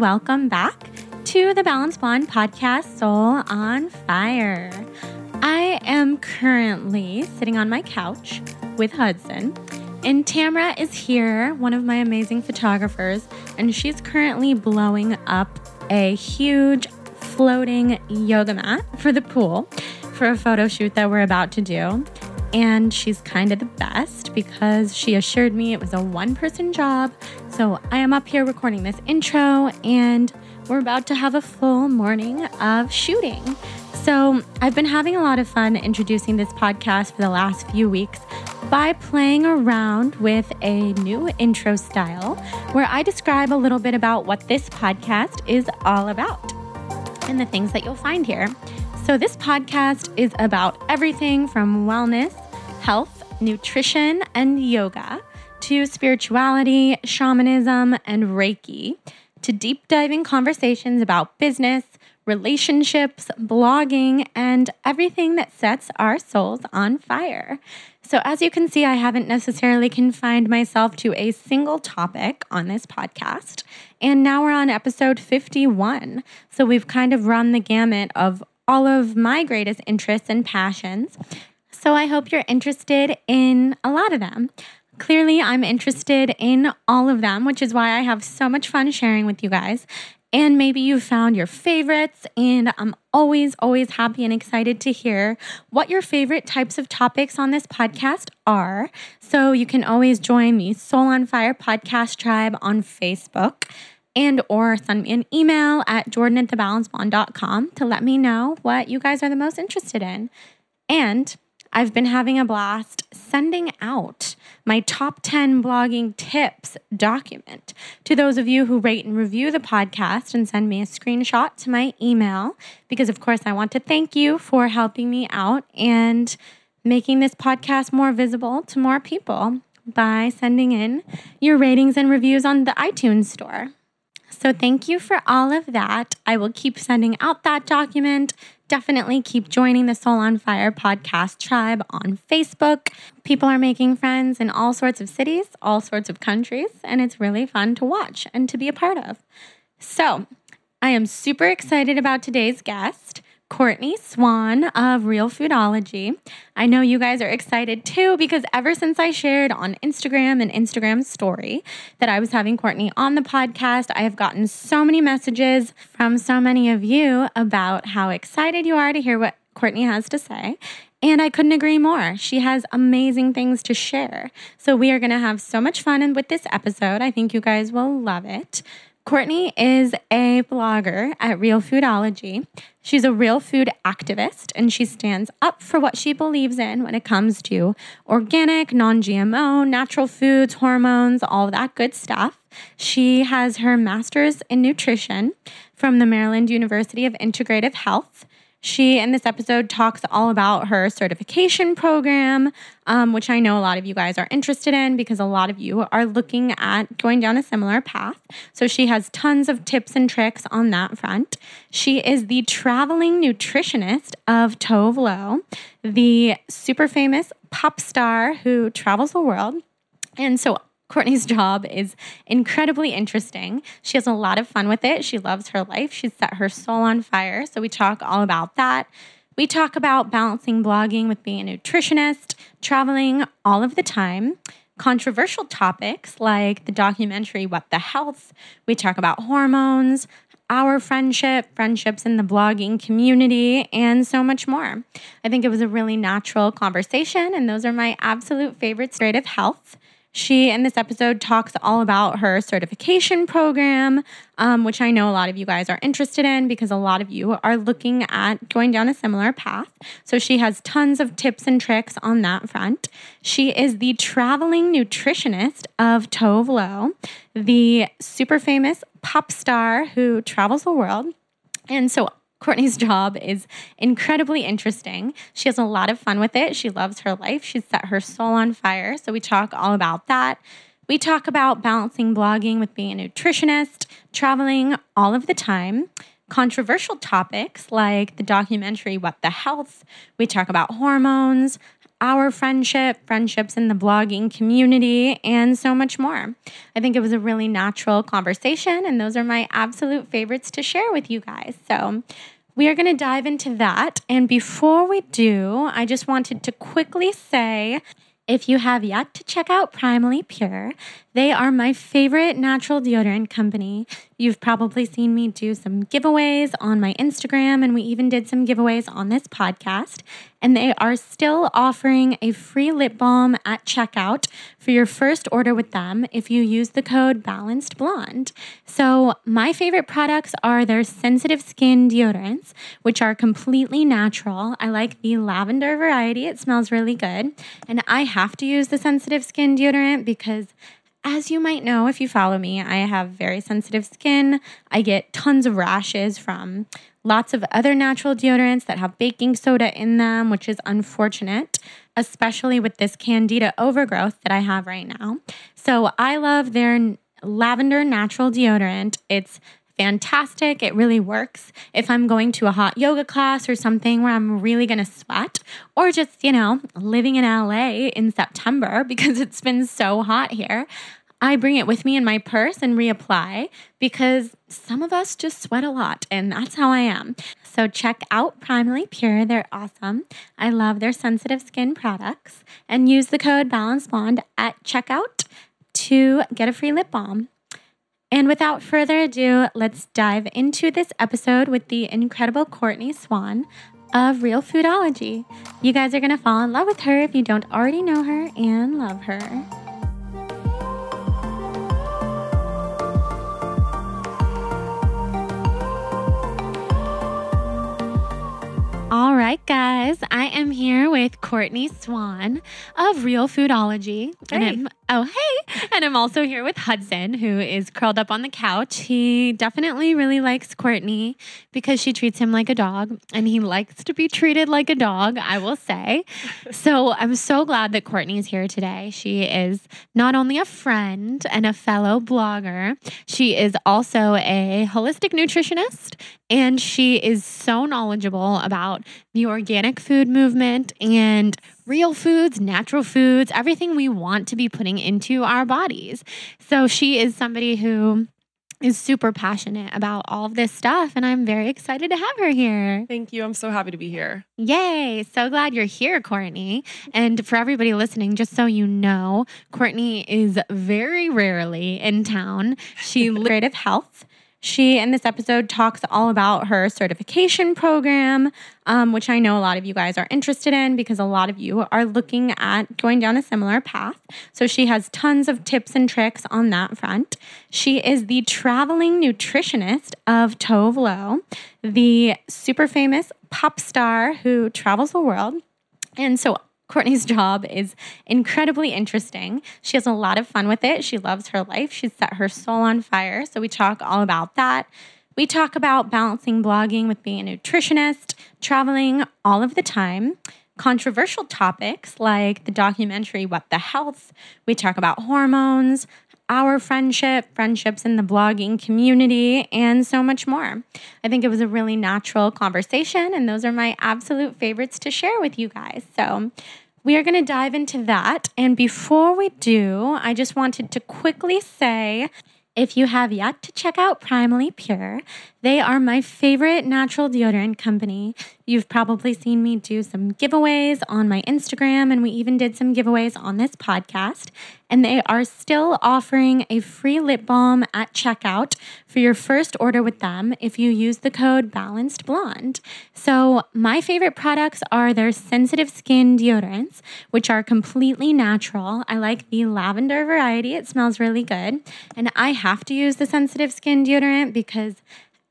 welcome back to the Balance Blonde podcast, Soul on Fire. I am currently sitting on my couch with Hudson, and Tamra is here, one of my amazing photographers, and she's currently blowing up a huge floating yoga mat for the pool for a photo shoot that we're about to do. And she's kind of the best because she assured me it was a one person job. So I am up here recording this intro and we're about to have a full morning of shooting. So I've been having a lot of fun introducing this podcast for the last few weeks by playing around with a new intro style where I describe a little bit about what this podcast is all about and the things that you'll find here. So, this podcast is about everything from wellness, health, nutrition, and yoga to spirituality, shamanism, and Reiki to deep diving conversations about business, relationships, blogging, and everything that sets our souls on fire. So, as you can see, I haven't necessarily confined myself to a single topic on this podcast. And now we're on episode 51. So, we've kind of run the gamut of all of my greatest interests and passions. So I hope you're interested in a lot of them. Clearly, I'm interested in all of them, which is why I have so much fun sharing with you guys. And maybe you found your favorites, and I'm always, always happy and excited to hear what your favorite types of topics on this podcast are. So you can always join the Soul on Fire podcast tribe on Facebook and or send me an email at jordan at thebalancedblonde.com to let me know what you guys are the most interested in. And I've been having a blast sending out my top 10 blogging tips document to those of you who rate and review the podcast and send me a screenshot to my email because, of course, I want to thank you for helping me out and making this podcast more visible to more people by sending in your ratings and reviews on the iTunes store. So, thank you for all of that. I will keep sending out that document. Definitely keep joining the Soul on Fire podcast tribe on Facebook. People are making friends in all sorts of cities, all sorts of countries, and it's really fun to watch and to be a part of. So, I am super excited about today's guest. Courtney Swan of Real Foodology. I know you guys are excited too because ever since I shared on Instagram and Instagram story that I was having Courtney on the podcast, I have gotten so many messages from so many of you about how excited you are to hear what Courtney has to say. And I couldn't agree more. She has amazing things to share. So we are going to have so much fun with this episode. I think you guys will love it. Courtney is a blogger at Real Foodology. She's a real food activist and she stands up for what she believes in when it comes to organic, non GMO, natural foods, hormones, all that good stuff. She has her master's in nutrition from the Maryland University of Integrative Health. She, in this episode, talks all about her certification program, um, which I know a lot of you guys are interested in because a lot of you are looking at going down a similar path. So she has tons of tips and tricks on that front. She is the traveling nutritionist of Tove Lo, the super famous pop star who travels the world. And so Courtney's job is incredibly interesting. She has a lot of fun with it. She loves her life. She's set her soul on fire. So we talk all about that. We talk about balancing blogging with being a nutritionist, traveling all of the time, controversial topics like the documentary What the Health. We talk about hormones, our friendship, friendships in the blogging community, and so much more. I think it was a really natural conversation, and those are my absolute favorites of health. She, in this episode, talks all about her certification program, um, which I know a lot of you guys are interested in because a lot of you are looking at going down a similar path. So she has tons of tips and tricks on that front. She is the traveling nutritionist of Tove Lo, the super famous pop star who travels the world. And so Courtney's job is incredibly interesting. She has a lot of fun with it. She loves her life. She's set her soul on fire. So we talk all about that. We talk about balancing blogging with being a nutritionist, traveling all of the time, controversial topics like the documentary What the Health. We talk about hormones, our friendship, friendships in the blogging community, and so much more. I think it was a really natural conversation, and those are my absolute favorites to share with you guys. So, we are going to dive into that. And before we do, I just wanted to quickly say if you have yet to check out Primally Pure, they are my favorite natural deodorant company. You've probably seen me do some giveaways on my Instagram, and we even did some giveaways on this podcast. And they are still offering a free lip balm at checkout for your first order with them if you use the code Balanced Blonde. So, my favorite products are their sensitive skin deodorants, which are completely natural. I like the lavender variety, it smells really good. And I have to use the sensitive skin deodorant because as you might know, if you follow me, I have very sensitive skin. I get tons of rashes from lots of other natural deodorants that have baking soda in them, which is unfortunate, especially with this candida overgrowth that I have right now. So I love their lavender natural deodorant. It's fantastic. It really works if I'm going to a hot yoga class or something where I'm really going to sweat, or just, you know, living in LA in September because it's been so hot here. I bring it with me in my purse and reapply because some of us just sweat a lot, and that's how I am. So check out Primally Pure. They're awesome. I love their sensitive skin products and use the code Balance Blonde at checkout to get a free lip balm. And without further ado, let's dive into this episode with the incredible Courtney Swan of Real Foodology. You guys are going to fall in love with her if you don't already know her and love her. Right, guys, I am here with Courtney Swan of Real Foodology. Hey. And I'm, oh, hey. And I'm also here with Hudson, who is curled up on the couch. He definitely really likes Courtney because she treats him like a dog, and he likes to be treated like a dog, I will say. so I'm so glad that Courtney's here today. She is not only a friend and a fellow blogger, she is also a holistic nutritionist and she is so knowledgeable about the organic food movement and real foods, natural foods, everything we want to be putting into our bodies. So she is somebody who is super passionate about all of this stuff and I'm very excited to have her here. Thank you. I'm so happy to be here. Yay. So glad you're here, Courtney. And for everybody listening, just so you know, Courtney is very rarely in town. She creative health. She, in this episode, talks all about her certification program, um, which I know a lot of you guys are interested in because a lot of you are looking at going down a similar path. So she has tons of tips and tricks on that front. She is the traveling nutritionist of Tove Lo, the super famous pop star who travels the world. And so Courtney's job is incredibly interesting. She has a lot of fun with it. She loves her life. She's set her soul on fire. So we talk all about that. We talk about balancing blogging with being a nutritionist, traveling all of the time, controversial topics like the documentary What the Health. We talk about hormones, our friendship, friendships in the blogging community, and so much more. I think it was a really natural conversation, and those are my absolute favorites to share with you guys. So, we are going to dive into that. And before we do, I just wanted to quickly say if you have yet to check out Primally Pure, they are my favorite natural deodorant company. You've probably seen me do some giveaways on my Instagram, and we even did some giveaways on this podcast. And they are still offering a free lip balm at checkout for your first order with them if you use the code Balanced Blonde. So, my favorite products are their sensitive skin deodorants, which are completely natural. I like the lavender variety, it smells really good. And I have to use the sensitive skin deodorant because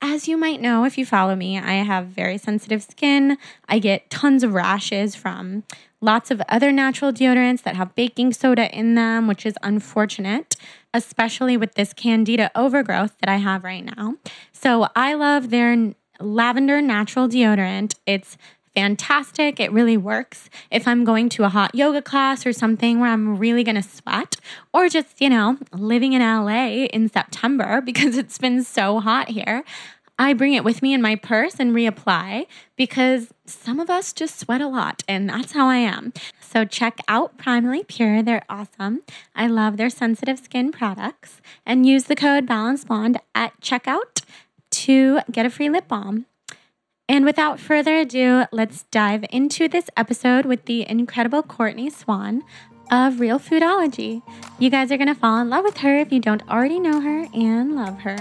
as you might know if you follow me, I have very sensitive skin. I get tons of rashes from lots of other natural deodorants that have baking soda in them, which is unfortunate, especially with this candida overgrowth that I have right now. So I love their lavender natural deodorant. It's fantastic. It really works if I'm going to a hot yoga class or something where I'm really going to sweat, or just, you know, living in LA in September because it's been so hot here. I bring it with me in my purse and reapply because some of us just sweat a lot, and that's how I am. So check out Primally Pure. They're awesome. I love their sensitive skin products. And use the code Balance Blonde at checkout to get a free lip balm. And without further ado, let's dive into this episode with the incredible Courtney Swan of Real Foodology. You guys are going to fall in love with her if you don't already know her and love her.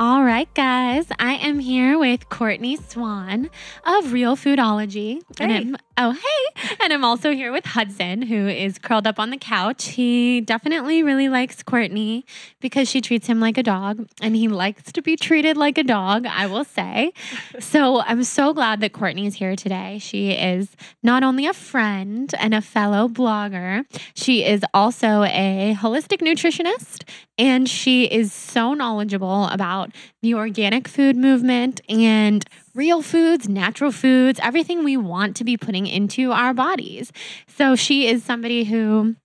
All right, guys, I am here with Courtney Swan of Real Foodology. Hey. And oh, hey. And I'm also here with Hudson, who is curled up on the couch. He definitely really likes Courtney because she treats him like a dog, and he likes to be treated like a dog, I will say. so I'm so glad that Courtney's here today. She is not only a friend and a fellow blogger, she is also a holistic nutritionist and she is so knowledgeable about the organic food movement and real foods, natural foods, everything we want to be putting into our bodies. So she is somebody who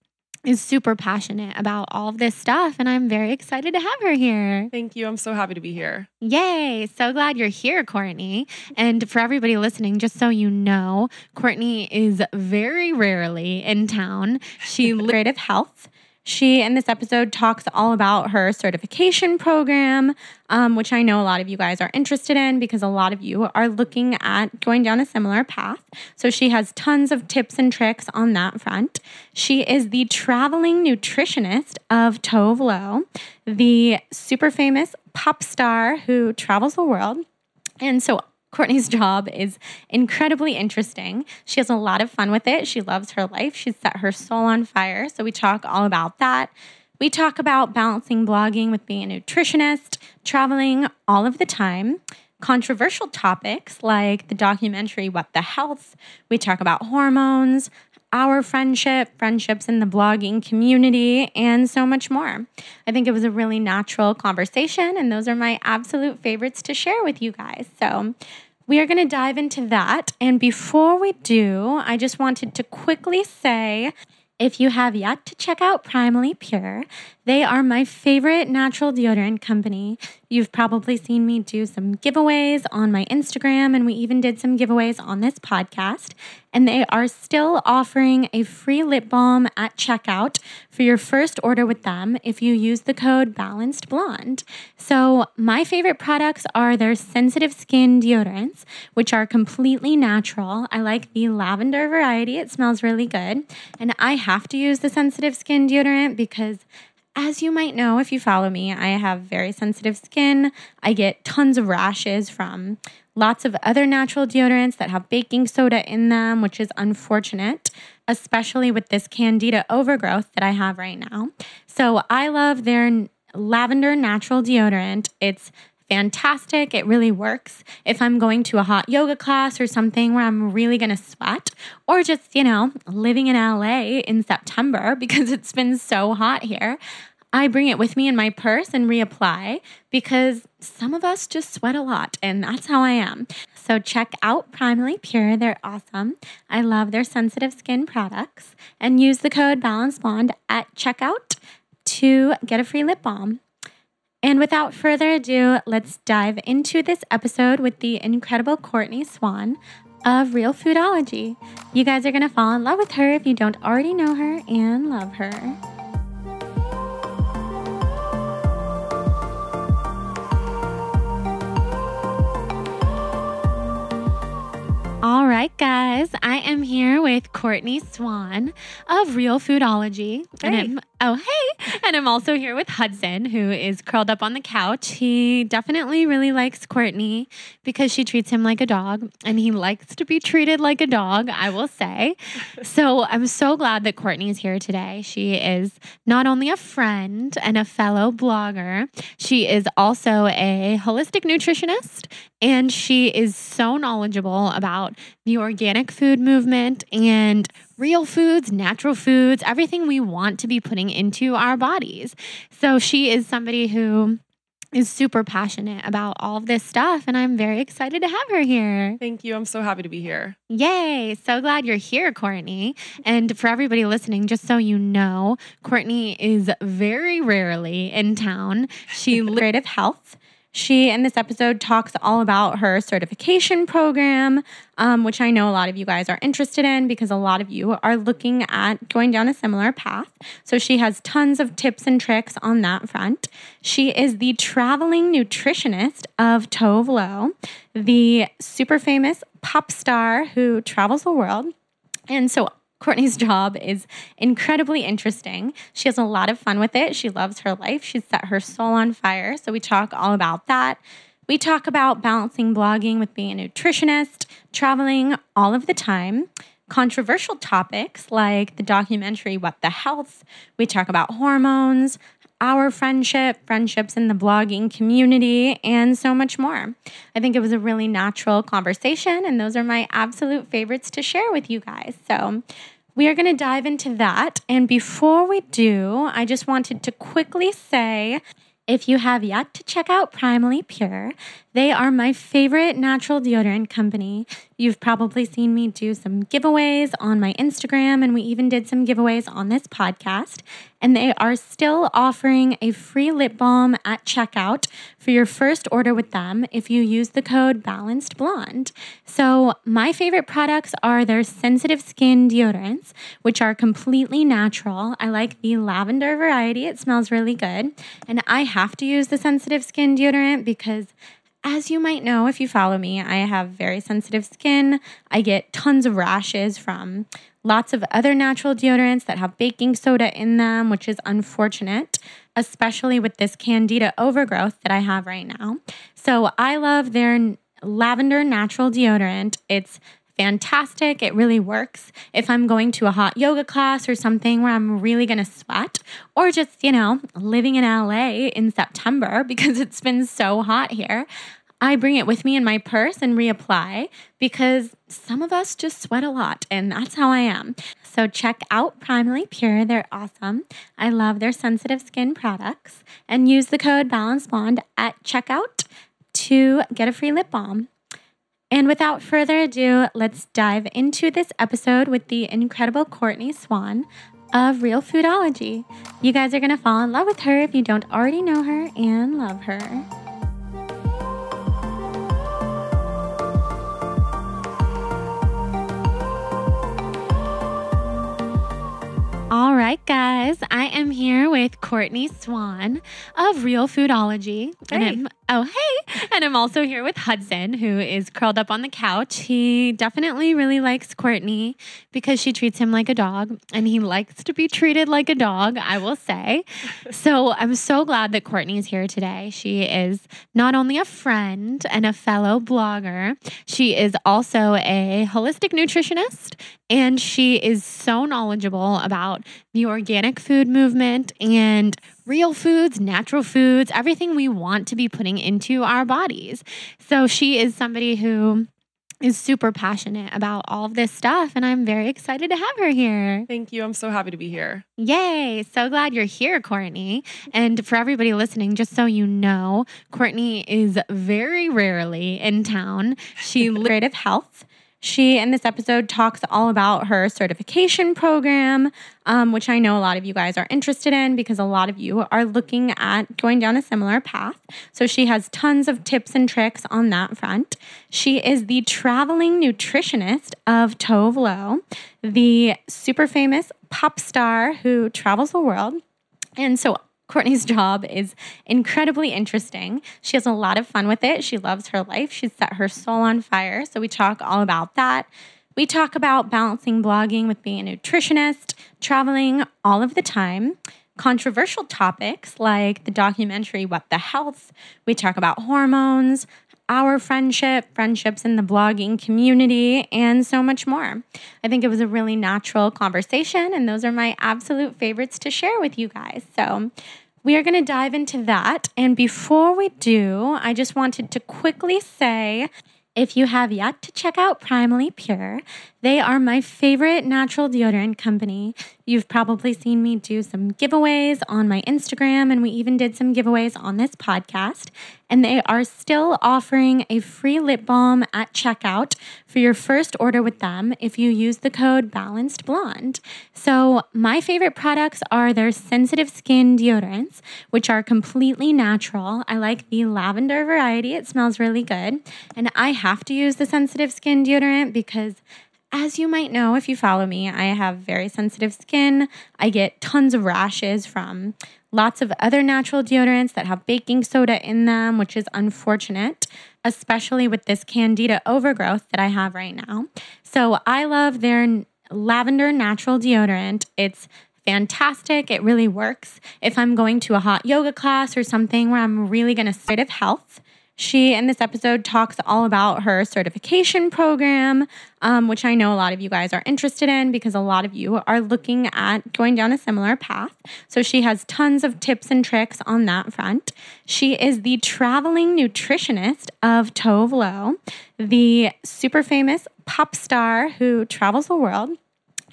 is super passionate about all of this stuff and I'm very excited to have her here. Thank you. I'm so happy to be here. Yay. So glad you're here, Courtney. And for everybody listening, just so you know, Courtney is very rarely in town. She creative health. She, in this episode, talks all about her certification program, um, which I know a lot of you guys are interested in because a lot of you are looking at going down a similar path. So she has tons of tips and tricks on that front. She is the traveling nutritionist of Tove Lo, the super famous pop star who travels the world. And so Courtney's job is incredibly interesting. She has a lot of fun with it. She loves her life. She's set her soul on fire. So we talk all about that. We talk about balancing blogging with being a nutritionist, traveling all of the time, controversial topics like the documentary What the Health. We talk about hormones, our friendship, friendships in the blogging community, and so much more. I think it was a really natural conversation, and those are my absolute favorites to share with you guys. So, we are going to dive into that. And before we do, I just wanted to quickly say if you have yet to check out Primally Pure, they are my favorite natural deodorant company. You've probably seen me do some giveaways on my Instagram, and we even did some giveaways on this podcast. And they are still offering a free lip balm at checkout for your first order with them if you use the code Balanced Blonde. So, my favorite products are their sensitive skin deodorants, which are completely natural. I like the lavender variety, it smells really good. And I have to use the sensitive skin deodorant because as you might know if you follow me, I have very sensitive skin. I get tons of rashes from lots of other natural deodorants that have baking soda in them, which is unfortunate, especially with this candida overgrowth that I have right now. So I love their lavender natural deodorant. It's fantastic. It really works if I'm going to a hot yoga class or something where I'm really going to sweat, or just, you know, living in LA in September because it's been so hot here. I bring it with me in my purse and reapply because some of us just sweat a lot, and that's how I am. So check out Primally Pure. They're awesome. I love their sensitive skin products. And use the code Balance Blonde at checkout to get a free lip balm. And without further ado, let's dive into this episode with the incredible Courtney Swan of Real Foodology. You guys are going to fall in love with her if you don't already know her and love her. All right, guys, I am here with Courtney Swan of Real Foodology. And Hey. I'm, oh, hey. And I'm also here with Hudson, who is curled up on the couch. He definitely really likes Courtney because she treats him like a dog, and he likes to be treated like a dog, I will say. So I'm so glad that Courtney is here today. She is not only a friend and a fellow blogger, she is also a holistic nutritionist, and she is so knowledgeable about the organic food movement and real foods, natural foods, everything we want to be putting into our bodies. So she is somebody who is super passionate about all of this stuff, and I'm very excited to have her here. Thank you. I'm so happy to be here. Yay. So glad you're here, Courtney. And for everybody listening, just so you know, Courtney is very rarely in town. She creative health. She, in this episode, talks all about her certification program, um, which I know a lot of you guys are interested in because a lot of you are looking at going down a similar path. So she has tons of tips and tricks on that front. She is the traveling nutritionist of Tove Lo, the super famous pop star who travels the world. And so Courtney's job is incredibly interesting. She has a lot of fun with it. She loves her life. She's set her soul on fire. So we talk all about that. We talk about balancing blogging with being a nutritionist, traveling all of the time, controversial topics like the documentary What the Health. We talk about hormones, our friendship, friendships in the blogging community, and so much more. I think it was a really natural conversation, and those are my absolute favorites to share with you guys. So, we are going to dive into that. And before we do, I just wanted to quickly say if you have yet to check out Primally Pure, they are my favorite natural deodorant company. You've probably seen me do some giveaways on my Instagram, and we even did some giveaways on this podcast. And they are still offering a free lip balm at checkout for your first order with them if you use the code Balanced Blonde. So, my favorite products are their sensitive skin deodorants, which are completely natural. I like the lavender variety, it smells really good. And I have to use the sensitive skin deodorant because as you might know if you follow me, I have very sensitive skin. I get tons of rashes from lots of other natural deodorants that have baking soda in them, which is unfortunate, especially with this candida overgrowth that I have right now. So I love their lavender natural deodorant. It's fantastic. It really works if I'm going to a hot yoga class or something where I'm really going to sweat, or just, you know, living in LA in September because it's been so hot here. I bring it with me in my purse and reapply because some of us just sweat a lot, and that's how I am. So check out Primally Pure. They're awesome. I love their sensitive skin products. And use the code Balance Blonde at checkout to get a free lip balm. And without further ado, let's dive into this episode with the incredible Courtney Swan of Real Foodology. You guys are going to fall in love with her if you don't already know her and love her. All right, guys, I am here with Courtney Swan of Real Foodology. Hey. And I'm, oh, hey. And I'm also here with Hudson, who is curled up on the couch. He definitely really likes Courtney because she treats him like a dog, and he likes to be treated like a dog, I will say. so I'm so glad that Courtney is here today. She is not only a friend and a fellow blogger, she is also a holistic nutritionist, and she is so knowledgeable about the organic food movement and real foods, natural foods, everything we want to be putting into our bodies. So she is somebody who is super passionate about all of this stuff, and I'm very excited to have her here. Thank you. I'm so happy to be here. Yay. So glad you're here, Courtney. And for everybody listening, just so you know, Courtney is very rarely in town. She creative health. She, in this episode, talks all about her certification program, um, which I know a lot of you guys are interested in because a lot of you are looking at going down a similar path. So she has tons of tips and tricks on that front. She is the traveling nutritionist of Tove Lo, the super famous pop star who travels the world. And so Courtney's job is incredibly interesting. She has a lot of fun with it. She loves her life. She's set her soul on fire. So we talk all about that. We talk about balancing blogging with being a nutritionist, traveling all of the time, controversial topics like the documentary What the Health. We talk about hormones, our friendship, friendships in the blogging community, and so much more. I think it was a really natural conversation, and those are my absolute favorites to share with you guys. So, we are going to dive into that. And before we do, I just wanted to quickly say if you have yet to check out Primally Pure, They are my favorite natural deodorant company. You've probably seen me do some giveaways on my Instagram, and we even did some giveaways on this podcast. And they are still offering a free lip balm at checkout for your first order with them if you use the code Balanced Blonde. So, my favorite products are their sensitive skin deodorants, which are completely natural. I like the lavender variety, it smells really good. And I have to use the sensitive skin deodorant because as you might know if you follow me, I have very sensitive skin. I get tons of rashes from lots of other natural deodorants that have baking soda in them, which is unfortunate, especially with this candida overgrowth that I have right now. So I love their lavender natural deodorant. It's fantastic. It really works. If I'm going to a hot yoga class or something where I'm really going to sort of health, she, in this episode, talks all about her certification program, um, which I know a lot of you guys are interested in because a lot of you are looking at going down a similar path. So she has tons of tips and tricks on that front. She is the traveling nutritionist of Tove Lo, the super famous pop star who travels the world.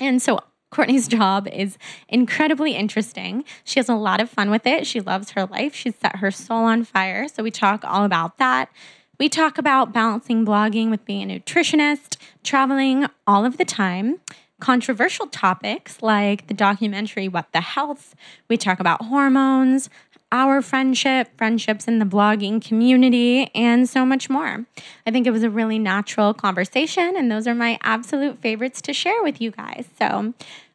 And so Courtney's job is incredibly interesting. She has a lot of fun with it. She loves her life. She's set her soul on fire. So we talk all about that. We talk about balancing blogging with being a nutritionist, traveling all of the time, controversial topics like the documentary What the Health. We talk about hormones, our friendship, friendships in the blogging community, and so much more. I think it was a really natural conversation, and those are my absolute favorites to share with you guys. So,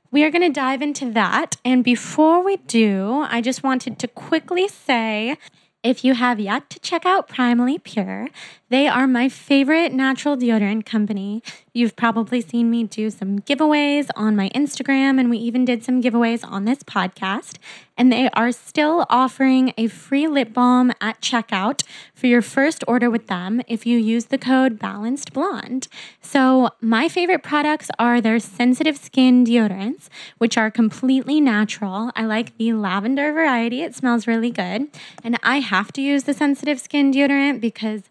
we are going to dive into that. And before we do, I just wanted to quickly say if you have yet to check out Primally Pure, they are my favorite natural deodorant company. You've probably seen me do some giveaways on my Instagram, and we even did some giveaways on this podcast. And they are still offering a free lip balm at checkout for your first order with them if you use the code Balanced Blonde. So, my favorite products are their sensitive skin deodorants, which are completely natural. I like the lavender variety, it smells really good. And I have to use the sensitive skin deodorant because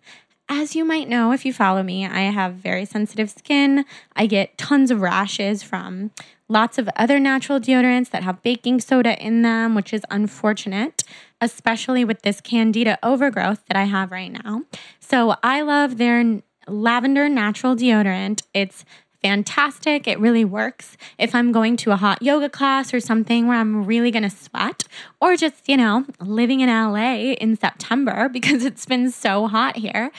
as you might know if you follow me, I have very sensitive skin. I get tons of rashes from lots of other natural deodorants that have baking soda in them, which is unfortunate, especially with this candida overgrowth that I have right now. So I love their lavender natural deodorant. It's fantastic. It really works if I'm going to a hot yoga class or something where I'm really going to sweat, or just, you know, living in LA in September because it's been so hot here.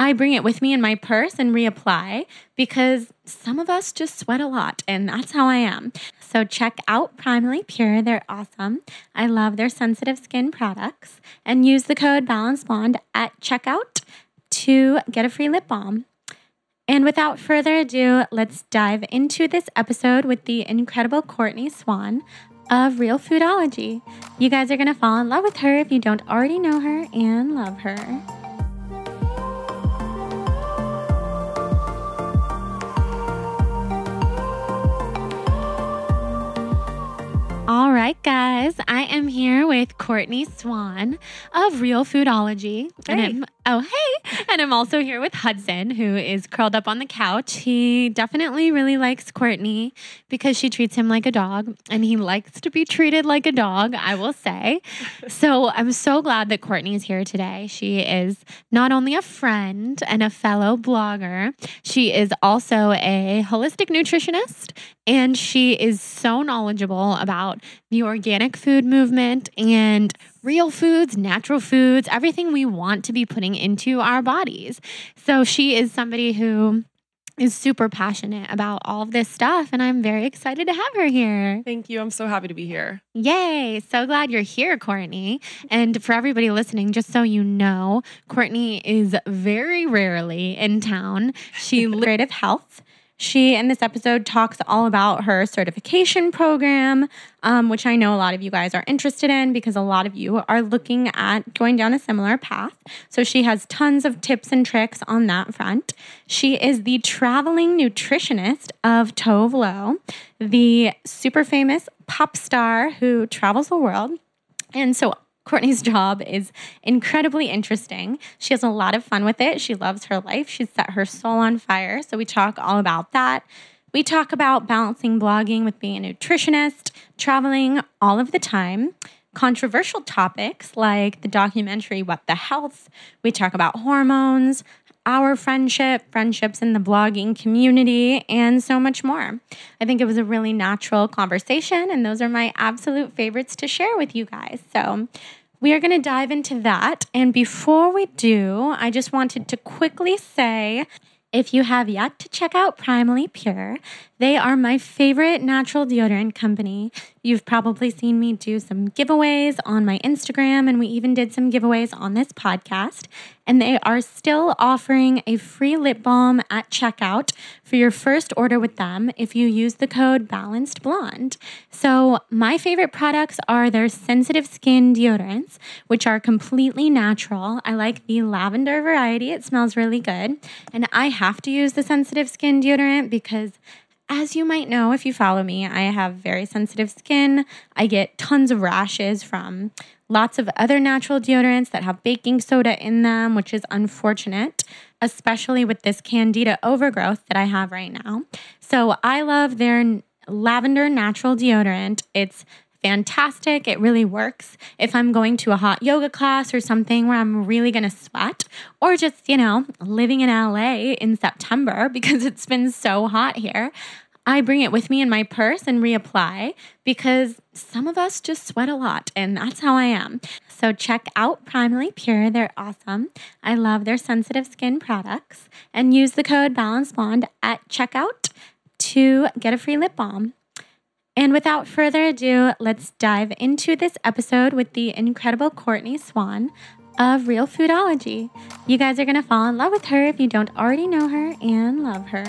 I bring it with me in my purse and reapply because some of us just sweat a lot, and that's how I am. So check out Primally Pure. They're awesome. I love their sensitive skin products and use the code Balance Blonde at checkout to get a free lip balm. And without further ado, let's dive into this episode with the incredible Courtney Swan of Real Foodology. You guys are going to fall in love with her if you don't already know her and love her. All right, guys, I am here with Courtney Swan of Real Foodology. Hey. And I'm, oh, hey. And I'm also here with Hudson, who is curled up on the couch. He definitely really likes Courtney because she treats him like a dog, and he likes to be treated like a dog, I will say. so I'm so glad that Courtney is here today. She is not only a friend and a fellow blogger, she is also a holistic nutritionist and she is so knowledgeable about the organic food movement and real foods, natural foods, everything we want to be putting into our bodies. So she is somebody who is super passionate about all of this stuff and I'm very excited to have her here. Thank you. I'm so happy to be here. Yay. So glad you're here, Courtney. And for everybody listening, just so you know, Courtney is very rarely in town. She creative health. She, in this episode, talks all about her certification program, um, which I know a lot of you guys are interested in because a lot of you are looking at going down a similar path. So she has tons of tips and tricks on that front. She is the traveling nutritionist of Tove Lo, the super famous pop star who travels the world. And so Courtney's job is incredibly interesting. She has a lot of fun with it. She loves her life. She's set her soul on fire. So we talk all about that. We talk about balancing blogging with being a nutritionist, traveling all of the time, controversial topics like the documentary What the Health. We talk about hormones, our friendship, friendships in the blogging community, and so much more. I think it was a really natural conversation, and those are my absolute favorites to share with you guys. So, we are going to dive into that. And before we do, I just wanted to quickly say if you have yet to check out Primally Pure, they are my favorite natural deodorant company. You've probably seen me do some giveaways on my Instagram, and we even did some giveaways on this podcast. And they are still offering a free lip balm at checkout for your first order with them if you use the code Balanced Blonde. So, my favorite products are their sensitive skin deodorants, which are completely natural. I like the lavender variety, it smells really good. And I have to use the sensitive skin deodorant because as you might know if you follow me, I have very sensitive skin. I get tons of rashes from lots of other natural deodorants that have baking soda in them, which is unfortunate, especially with this candida overgrowth that I have right now. So I love their lavender natural deodorant. It's fantastic. It really works if I'm going to a hot yoga class or something where I'm really going to sweat, or just, you know, living in LA in September because it's been so hot here. I bring it with me in my purse and reapply because some of us just sweat a lot, and that's how I am. So check out Primally Pure. They're awesome. I love their sensitive skin products and use the code Balance Blonde at checkout to get a free lip balm. And without further ado, let's dive into this episode with the incredible Courtney Swan of Real Foodology. You guys are going to fall in love with her if you don't already know her and love her.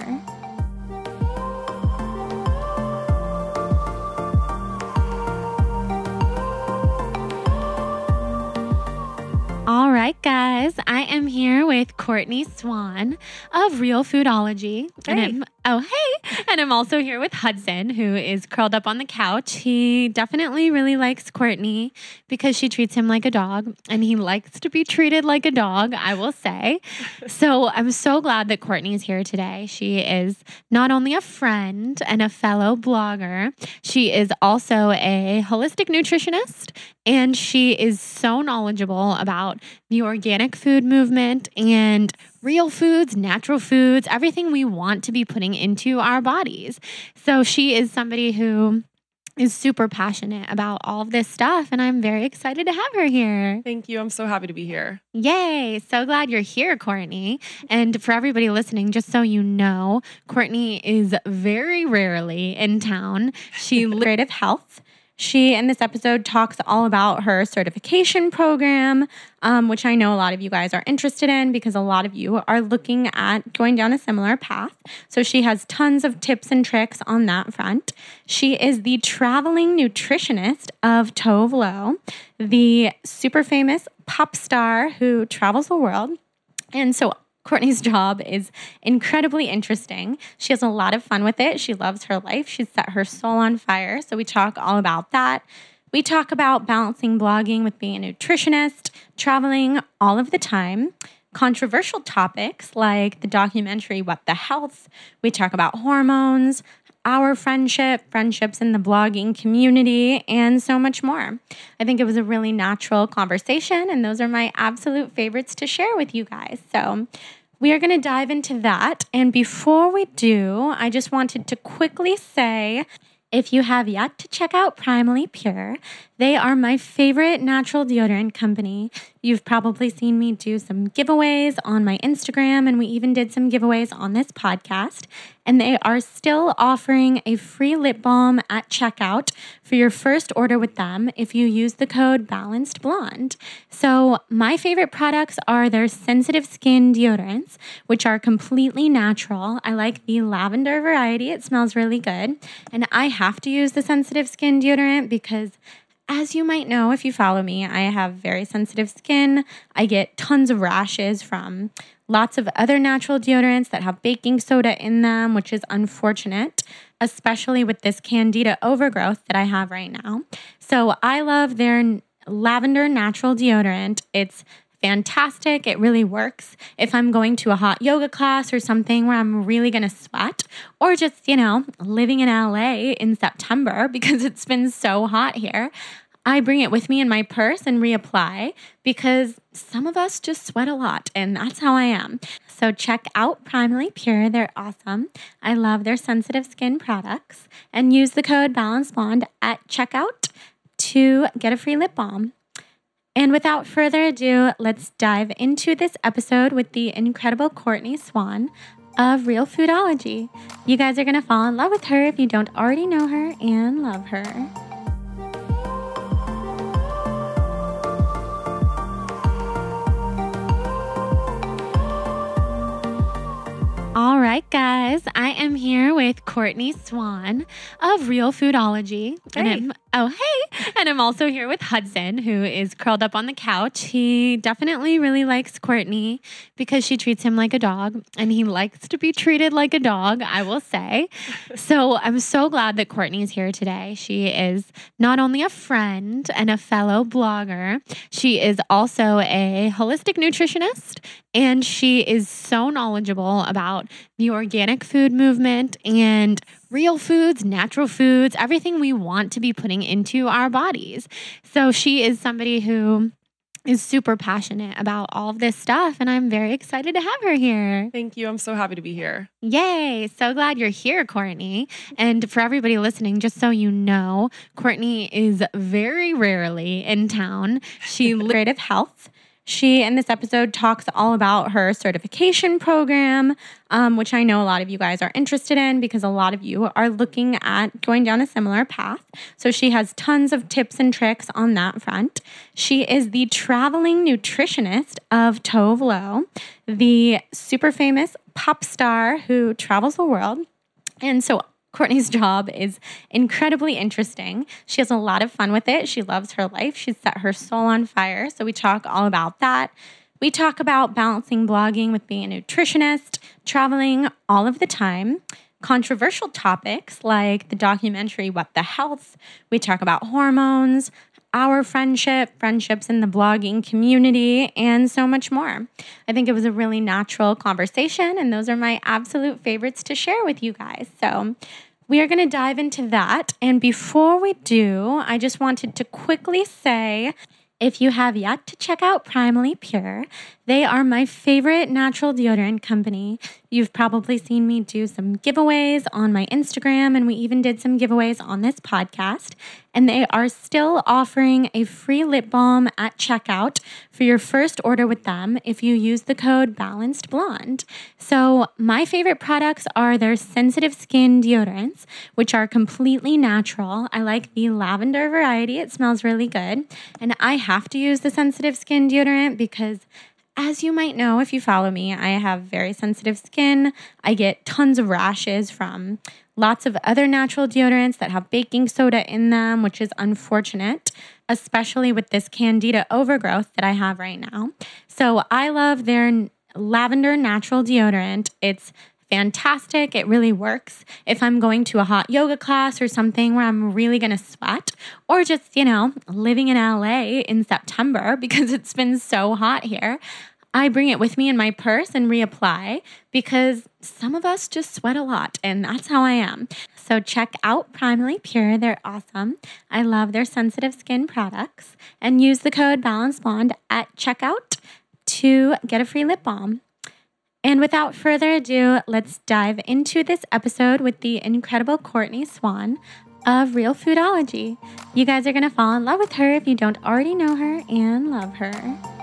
All right, guys, I am here with Courtney Swan of Real Foodology. Hey. And I'm, oh, hey. And I'm also here with Hudson, who is curled up on the couch. He definitely really likes Courtney because she treats him like a dog, and he likes to be treated like a dog, I will say. so I'm so glad that Courtney is here today. She is not only a friend and a fellow blogger, she is also a holistic nutritionist, and she is so knowledgeable about the organic food movement and real foods, natural foods, everything we want to be putting into our bodies. So she is somebody who is super passionate about all of this stuff and I'm very excited to have her here. Thank you. I'm so happy to be here. Yay. So glad you're here, Courtney. And for everybody listening, just so you know, Courtney is very rarely in town. She creative health. She, in this episode, talks all about her certification program, um, which I know a lot of you guys are interested in because a lot of you are looking at going down a similar path. So she has tons of tips and tricks on that front. She is the traveling nutritionist of Tove Lo, the super famous pop star who travels the world. And so Courtney's job is incredibly interesting. She has a lot of fun with it. She loves her life. She's set her soul on fire. So we talk all about that. We talk about balancing blogging with being a nutritionist, traveling all of the time, controversial topics like the documentary What the Health. We talk about hormones, our friendship, friendships in the blogging community, and so much more. I think it was a really natural conversation, and those are my absolute favorites to share with you guys. So, we are going to dive into that. And before we do, I just wanted to quickly say if you have yet to check out Primally Pure, they are my favorite natural deodorant company. You've probably seen me do some giveaways on my Instagram, and we even did some giveaways on this podcast. And they are still offering a free lip balm at checkout for your first order with them if you use the code Balanced Blonde. So, my favorite products are their sensitive skin deodorants, which are completely natural. I like the lavender variety, it smells really good. And I have to use the sensitive skin deodorant because as you might know if you follow me, I have very sensitive skin. I get tons of rashes from lots of other natural deodorants that have baking soda in them, which is unfortunate, especially with this candida overgrowth that I have right now. So I love their lavender natural deodorant. It's fantastic. It really works if I'm going to a hot yoga class or something where I'm really going to sweat, or just, you know, living in LA in September because it's been so hot here. I bring it with me in my purse and reapply because some of us just sweat a lot, and that's how I am. So check out Primally Pure. They're awesome. I love their sensitive skin products. And use the code Balance Blonde at checkout to get a free lip balm. And without further ado, let's dive into this episode with the incredible Courtney Swan of Real Foodology. You guys are going to fall in love with her if you don't already know her and love her. All right, guys, I am here with Courtney Swan of Real Foodology. Hey. And I'm, oh, hey. And I'm also here with Hudson, who is curled up on the couch. He definitely really likes Courtney because she treats him like a dog, and he likes to be treated like a dog, I will say. so I'm so glad that Courtney is here today. She is not only a friend and a fellow blogger, she is also a holistic nutritionist, and she is so knowledgeable about the organic food movement and real foods, natural foods, everything we want to be putting into our bodies. So she is somebody who is super passionate about all of this stuff, and I'm very excited to have her here. Thank you. I'm so happy to be here. Yay! So glad you're here, Courtney. And for everybody listening, just so you know, Courtney is very rarely in town. She creative health. She, in this episode, talks all about her certification program, um, which I know a lot of you guys are interested in because a lot of you are looking at going down a similar path. So she has tons of tips and tricks on that front. She is the traveling nutritionist of Tove Lo, the super famous pop star who travels the world. And so Courtney's job is incredibly interesting. She has a lot of fun with it. She loves her life. She's set her soul on fire. So we talk all about that. We talk about balancing blogging with being a nutritionist, traveling all of the time, controversial topics like the documentary What the Health. We talk about hormones, our friendship, friendships in the blogging community, and so much more. I think it was a really natural conversation, and those are my absolute favorites to share with you guys. So, we are going to dive into that. And before we do, I just wanted to quickly say if you have yet to check out Primally Pure, they are my favorite natural deodorant company. You've probably seen me do some giveaways on my Instagram, and we even did some giveaways on this podcast. And they are still offering a free lip balm at checkout for your first order with them if you use the code Balanced Blonde. So, my favorite products are their sensitive skin deodorants, which are completely natural. I like the lavender variety, it smells really good. And I have to use the sensitive skin deodorant because as you might know if you follow me, I have very sensitive skin. I get tons of rashes from lots of other natural deodorants that have baking soda in them, which is unfortunate, especially with this candida overgrowth that I have right now. So I love their lavender natural deodorant. It's fantastic. It really works if I'm going to a hot yoga class or something where I'm really going to sweat, or just, you know, living in LA in September because it's been so hot here. I bring it with me in my purse and reapply because some of us just sweat a lot, and that's how I am. So check out Primally Pure. They're awesome. I love their sensitive skin products. And use the code Balance Blonde at checkout to get a free lip balm. And without further ado, let's dive into this episode with the incredible Courtney Swan of Real Foodology. You guys are going to fall in love with her if you don't already know her and love her.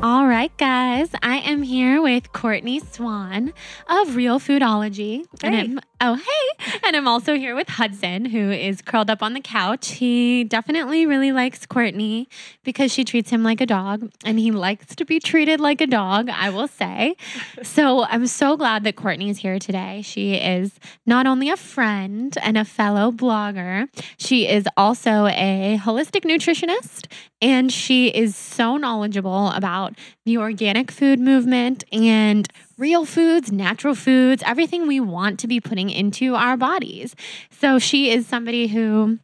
All right, guys, I am here with Courtney Swan of Real Foodology. And I'm, oh, hey. And I'm also here with Hudson, who is curled up on the couch. He definitely really likes Courtney because she treats him like a dog, and he likes to be treated like a dog, I will say. So I'm so glad that Courtney is here today. She is not only a friend and a fellow blogger, she is also a holistic nutritionist and she is so knowledgeable about the organic food movement and real foods, natural foods, everything we want to be putting into our bodies. So she is somebody who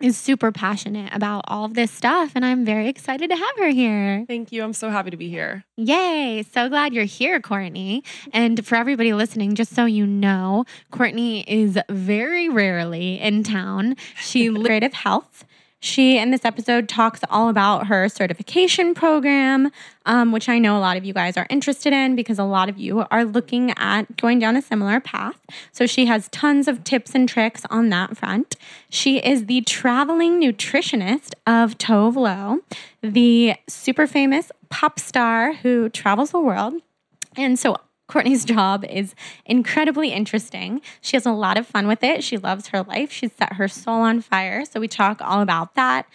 is super passionate about all of this stuff and I'm very excited to have her here. Thank you. I'm so happy to be here. Yay. So glad you're here, Courtney. And for everybody listening, just so you know, Courtney is very rarely in town. She creative health she, in this episode, talks all about her certification program, um, which I know a lot of you guys are interested in because a lot of you are looking at going down a similar path. So, she has tons of tips and tricks on that front. She is the traveling nutritionist of Tove Lo, the super famous pop star who travels the world. And so Courtney's job is incredibly interesting. She has a lot of fun with it. She loves her life. She's set her soul on fire. So we talk all about that.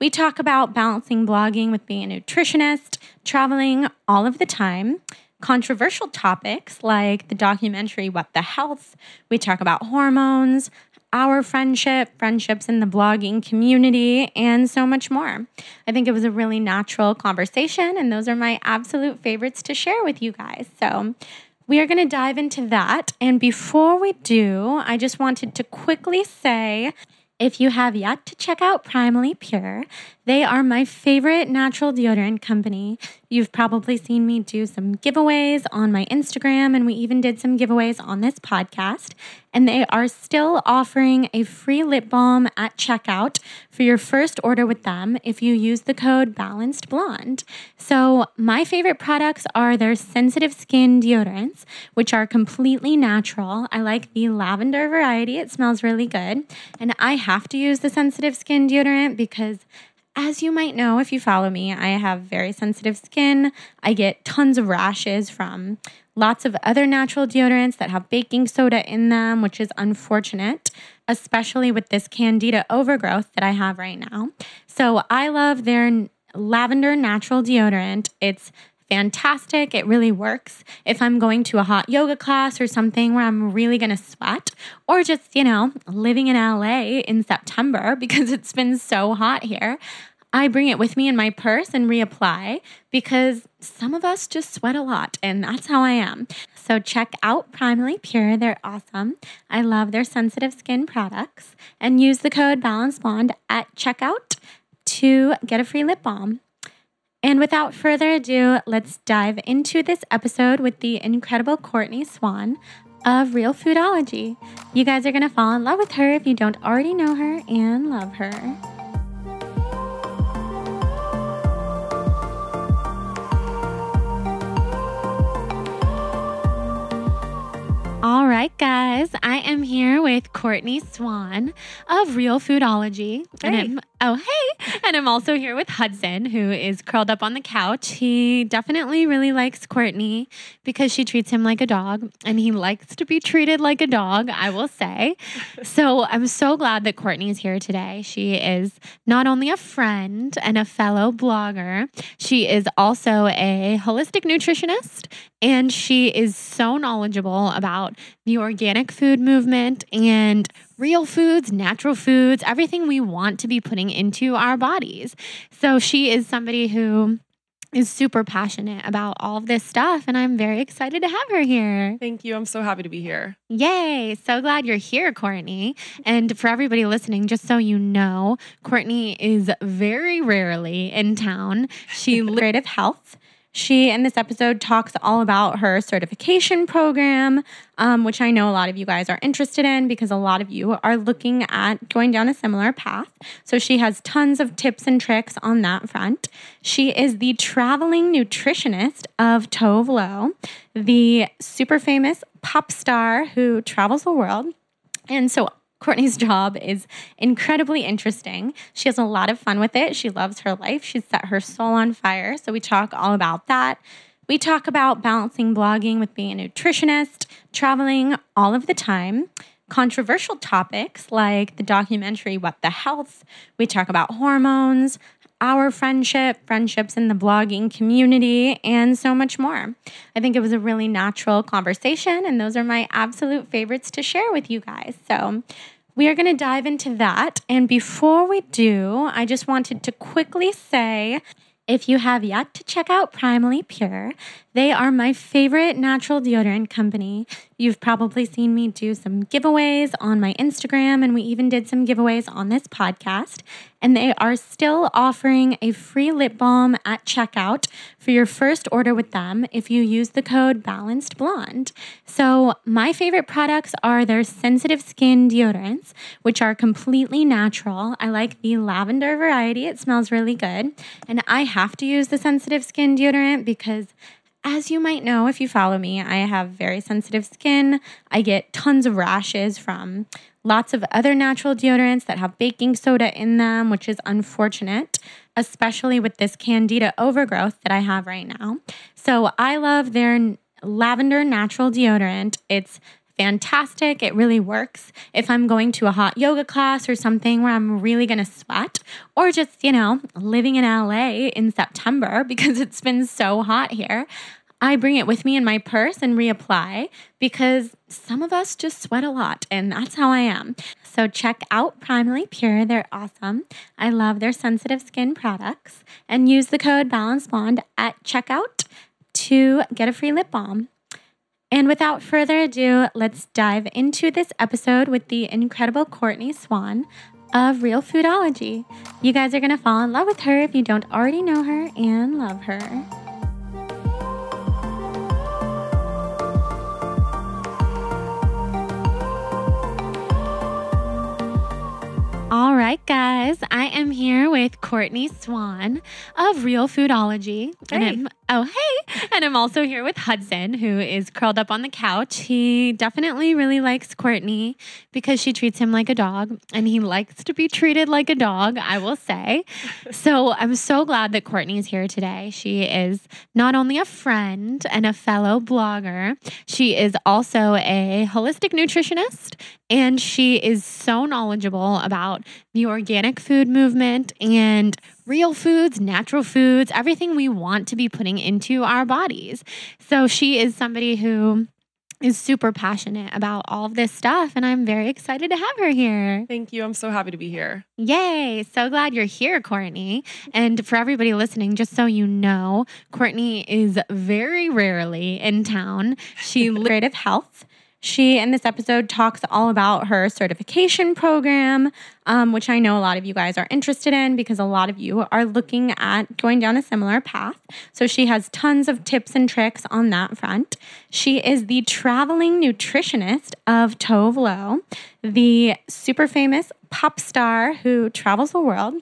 We talk about balancing blogging with being a nutritionist, traveling all of the time, controversial topics like the documentary What the Health. We talk about hormones, our friendship, friendships in the blogging community, and so much more. I think it was a really natural conversation, and those are my absolute favorites to share with you guys. So, we are going to dive into that. And before we do, I just wanted to quickly say if you have yet to check out Primally Pure, they are my favorite natural deodorant company. You've probably seen me do some giveaways on my Instagram, and we even did some giveaways on this podcast. And they are still offering a free lip balm at checkout for your first order with them if you use the code Balanced Blonde. So, my favorite products are their sensitive skin deodorants, which are completely natural. I like the lavender variety, it smells really good. And I have to use the sensitive skin deodorant because as you might know, if you follow me, I have very sensitive skin. I get tons of rashes from lots of other natural deodorants that have baking soda in them, which is unfortunate, especially with this candida overgrowth that I have right now. So I love their lavender natural deodorant. It's fantastic. It really works if I'm going to a hot yoga class or something where I'm really going to sweat, or just, you know, living in LA in September because it's been so hot here. I bring it with me in my purse and reapply because some of us just sweat a lot, and that's how I am. So, check out Primally Pure. They're awesome. I love their sensitive skin products and use the code Balance Blonde at checkout to get a free lip balm. And without further ado, let's dive into this episode with the incredible Courtney Swan of Real Foodology. You guys are going to fall in love with her if you don't already know her and love her. All right, guys, I am here with Courtney Swan of Real Foodology. Hey. And I'm, oh, hey. And I'm also here with Hudson, who is curled up on the couch. He definitely really likes Courtney because she treats him like a dog, and he likes to be treated like a dog, I will say. So I'm so glad that Courtney is here today. She is not only a friend and a fellow blogger, she is also a holistic nutritionist, and she is so knowledgeable about the organic food movement and real foods, natural foods, everything we want to be putting into our bodies. So she is somebody who is super passionate about all of this stuff and I'm very excited to have her here. Thank you. I'm so happy to be here. Yay. So glad you're here, Courtney. And for everybody listening, just so you know, Courtney is very rarely in town. She creative health she, in this episode, talks all about her certification program, um, which I know a lot of you guys are interested in because a lot of you are looking at going down a similar path. So she has tons of tips and tricks on that front. She is the traveling nutritionist of Tove Lo, the super famous pop star who travels the world. And so Courtney's job is incredibly interesting. She has a lot of fun with it. She loves her life. She's set her soul on fire. So we talk all about that. We talk about balancing blogging with being a nutritionist, traveling all of the time, controversial topics like the documentary What the Health. We talk about hormones, our friendship, friendships in the blogging community, and so much more. I think it was a really natural conversation, and those are my absolute favorites to share with you guys. So, we are going to dive into that. And before we do, I just wanted to quickly say If you have yet to check out Primally Pure, they are my favorite natural deodorant company. You've probably seen me do some giveaways on my Instagram, and we even did some giveaways on this podcast. And they are still offering a free lip balm at checkout for your first order with them if you use the code Balanced Blonde. So, my favorite products are their sensitive skin deodorants, which are completely natural. I like the lavender variety, it smells really good. And I have to use the sensitive skin deodorant because as you might know, if you follow me, I have very sensitive skin. I get tons of rashes from lots of other natural deodorants that have baking soda in them, which is unfortunate, especially with this candida overgrowth that I have right now. So I love their lavender natural deodorant. It's fantastic. It really works if I'm going to a hot yoga class or something where I'm really going to sweat, or just, you know, living in LA in September because it's been so hot here. I bring it with me in my purse and reapply because some of us just sweat a lot, and that's how I am. So check out Primally Pure. They're awesome. I love their sensitive skin products and use the code Balance Blonde at checkout to get a free lip balm. And without further ado, let's dive into this episode with the incredible Courtney Swan of Real Foodology. You guys are going to fall in love with her if you don't already know her and love her. All right, guys, I am here with Courtney Swan of Real Foodology. And Hey. I'm, oh, hey. And I'm also here with Hudson, who is curled up on the couch. He definitely really likes Courtney because she treats him like a dog, and he likes to be treated like a dog, I will say. So I'm so glad that Courtney is here today. She is not only a friend and a fellow blogger, she is also a holistic nutritionist and she is so knowledgeable about the organic food movement and real foods, natural foods, everything we want to be putting into our bodies. So she is somebody who is super passionate about all of this stuff and I'm very excited to have her here. Thank you. I'm so happy to be here. Yay. So glad you're here, Courtney. And for everybody listening, just so you know, Courtney is very rarely in town. She creative health. She, in this episode, talks all about her certification program, um, which I know a lot of you guys are interested in because a lot of you are looking at going down a similar path. So she has tons of tips and tricks on that front. She is the traveling nutritionist of Tove Lo, the super famous pop star who travels the world.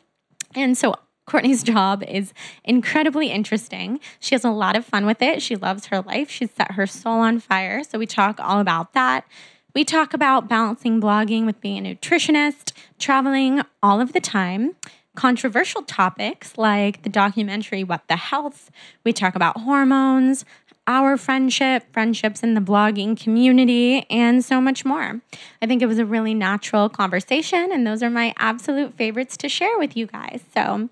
And so Courtney's job is incredibly interesting. She has a lot of fun with it. She loves her life. She's set her soul on fire. So we talk all about that. We talk about balancing blogging with being a nutritionist, traveling all of the time, controversial topics like the documentary What the Health. We talk about hormones, our friendship, friendships in the blogging community, and so much more. I think it was a really natural conversation, and those are my absolute favorites to share with you guys. So,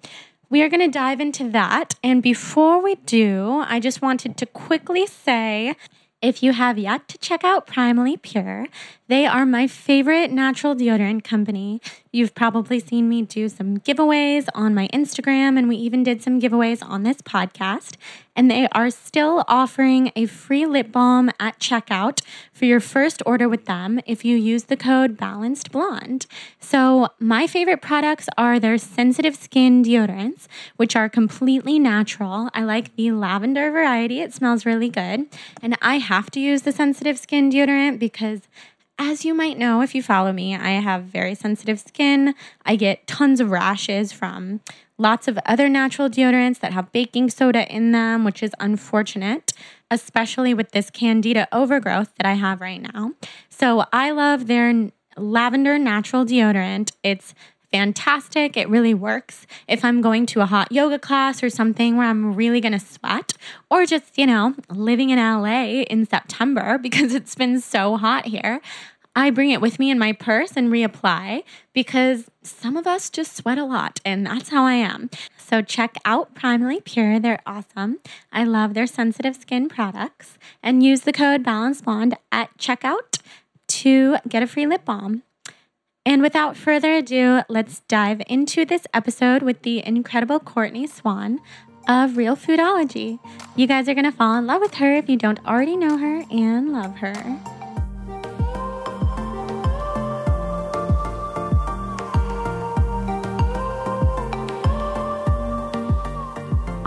we are going to dive into that. And before we do, I just wanted to quickly say if you have yet to check out Primally Pure, they are my favorite natural deodorant company. You've probably seen me do some giveaways on my Instagram, and we even did some giveaways on this podcast. And they are still offering a free lip balm at checkout for your first order with them if you use the code Balanced Blonde. So, my favorite products are their sensitive skin deodorants, which are completely natural. I like the lavender variety, it smells really good. And I have to use the sensitive skin deodorant because as you might know, if you follow me, I have very sensitive skin. I get tons of rashes from lots of other natural deodorants that have baking soda in them, which is unfortunate, especially with this candida overgrowth that I have right now. So I love their lavender natural deodorant. It's fantastic. It really works if I'm going to a hot yoga class or something where I'm really going to sweat, or just, you know, living in LA in September because it's been so hot here. I bring it with me in my purse and reapply because some of us just sweat a lot, and that's how I am. So check out Primally Pure. They're awesome. I love their sensitive skin products and use the code Balance Blonde at checkout to get a free lip balm. And without further ado, let's dive into this episode with the incredible Courtney Swan of Real Foodology. You guys are going to fall in love with her if you don't already know her and love her.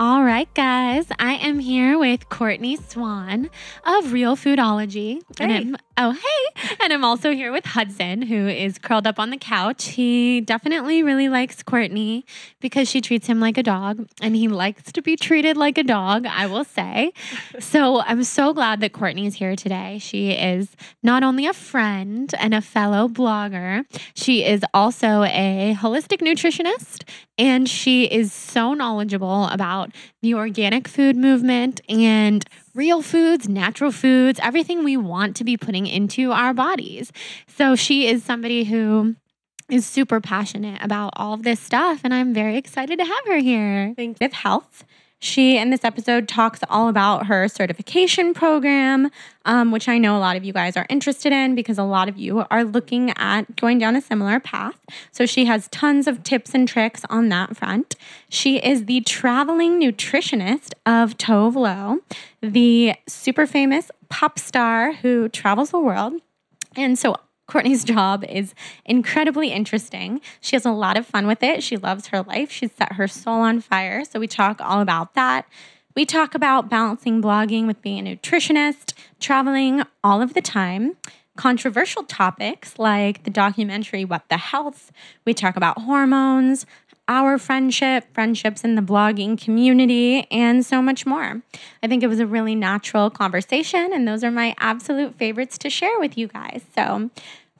All right, guys, I am here with Courtney Swan of Real Foodology. And I'm, oh, hey. And I'm also here with Hudson, who is curled up on the couch. He definitely really likes Courtney because she treats him like a dog, and he likes to be treated like a dog, I will say. So I'm so glad that Courtney is here today. She is not only a friend and a fellow blogger, she is also a holistic nutritionist and she is so knowledgeable about the organic food movement and real foods, natural foods, everything we want to be putting into our bodies. So she is somebody who is super passionate about all of this stuff and I'm very excited to have her here. Thank With health. She, in this episode, talks all about her certification program, um, which I know a lot of you guys are interested in because a lot of you are looking at going down a similar path. So she has tons of tips and tricks on that front. She is the traveling nutritionist of Tove Lo, the super famous pop star who travels the world. And so Courtney's job is incredibly interesting. She has a lot of fun with it. She loves her life. She's set her soul on fire. So we talk all about that. We talk about balancing blogging with being a nutritionist, traveling all of the time, controversial topics like the documentary What the Health. We talk about hormones, our friendship, friendships in the blogging community, and so much more. I think it was a really natural conversation, and those are my absolute favorites to share with you guys. So,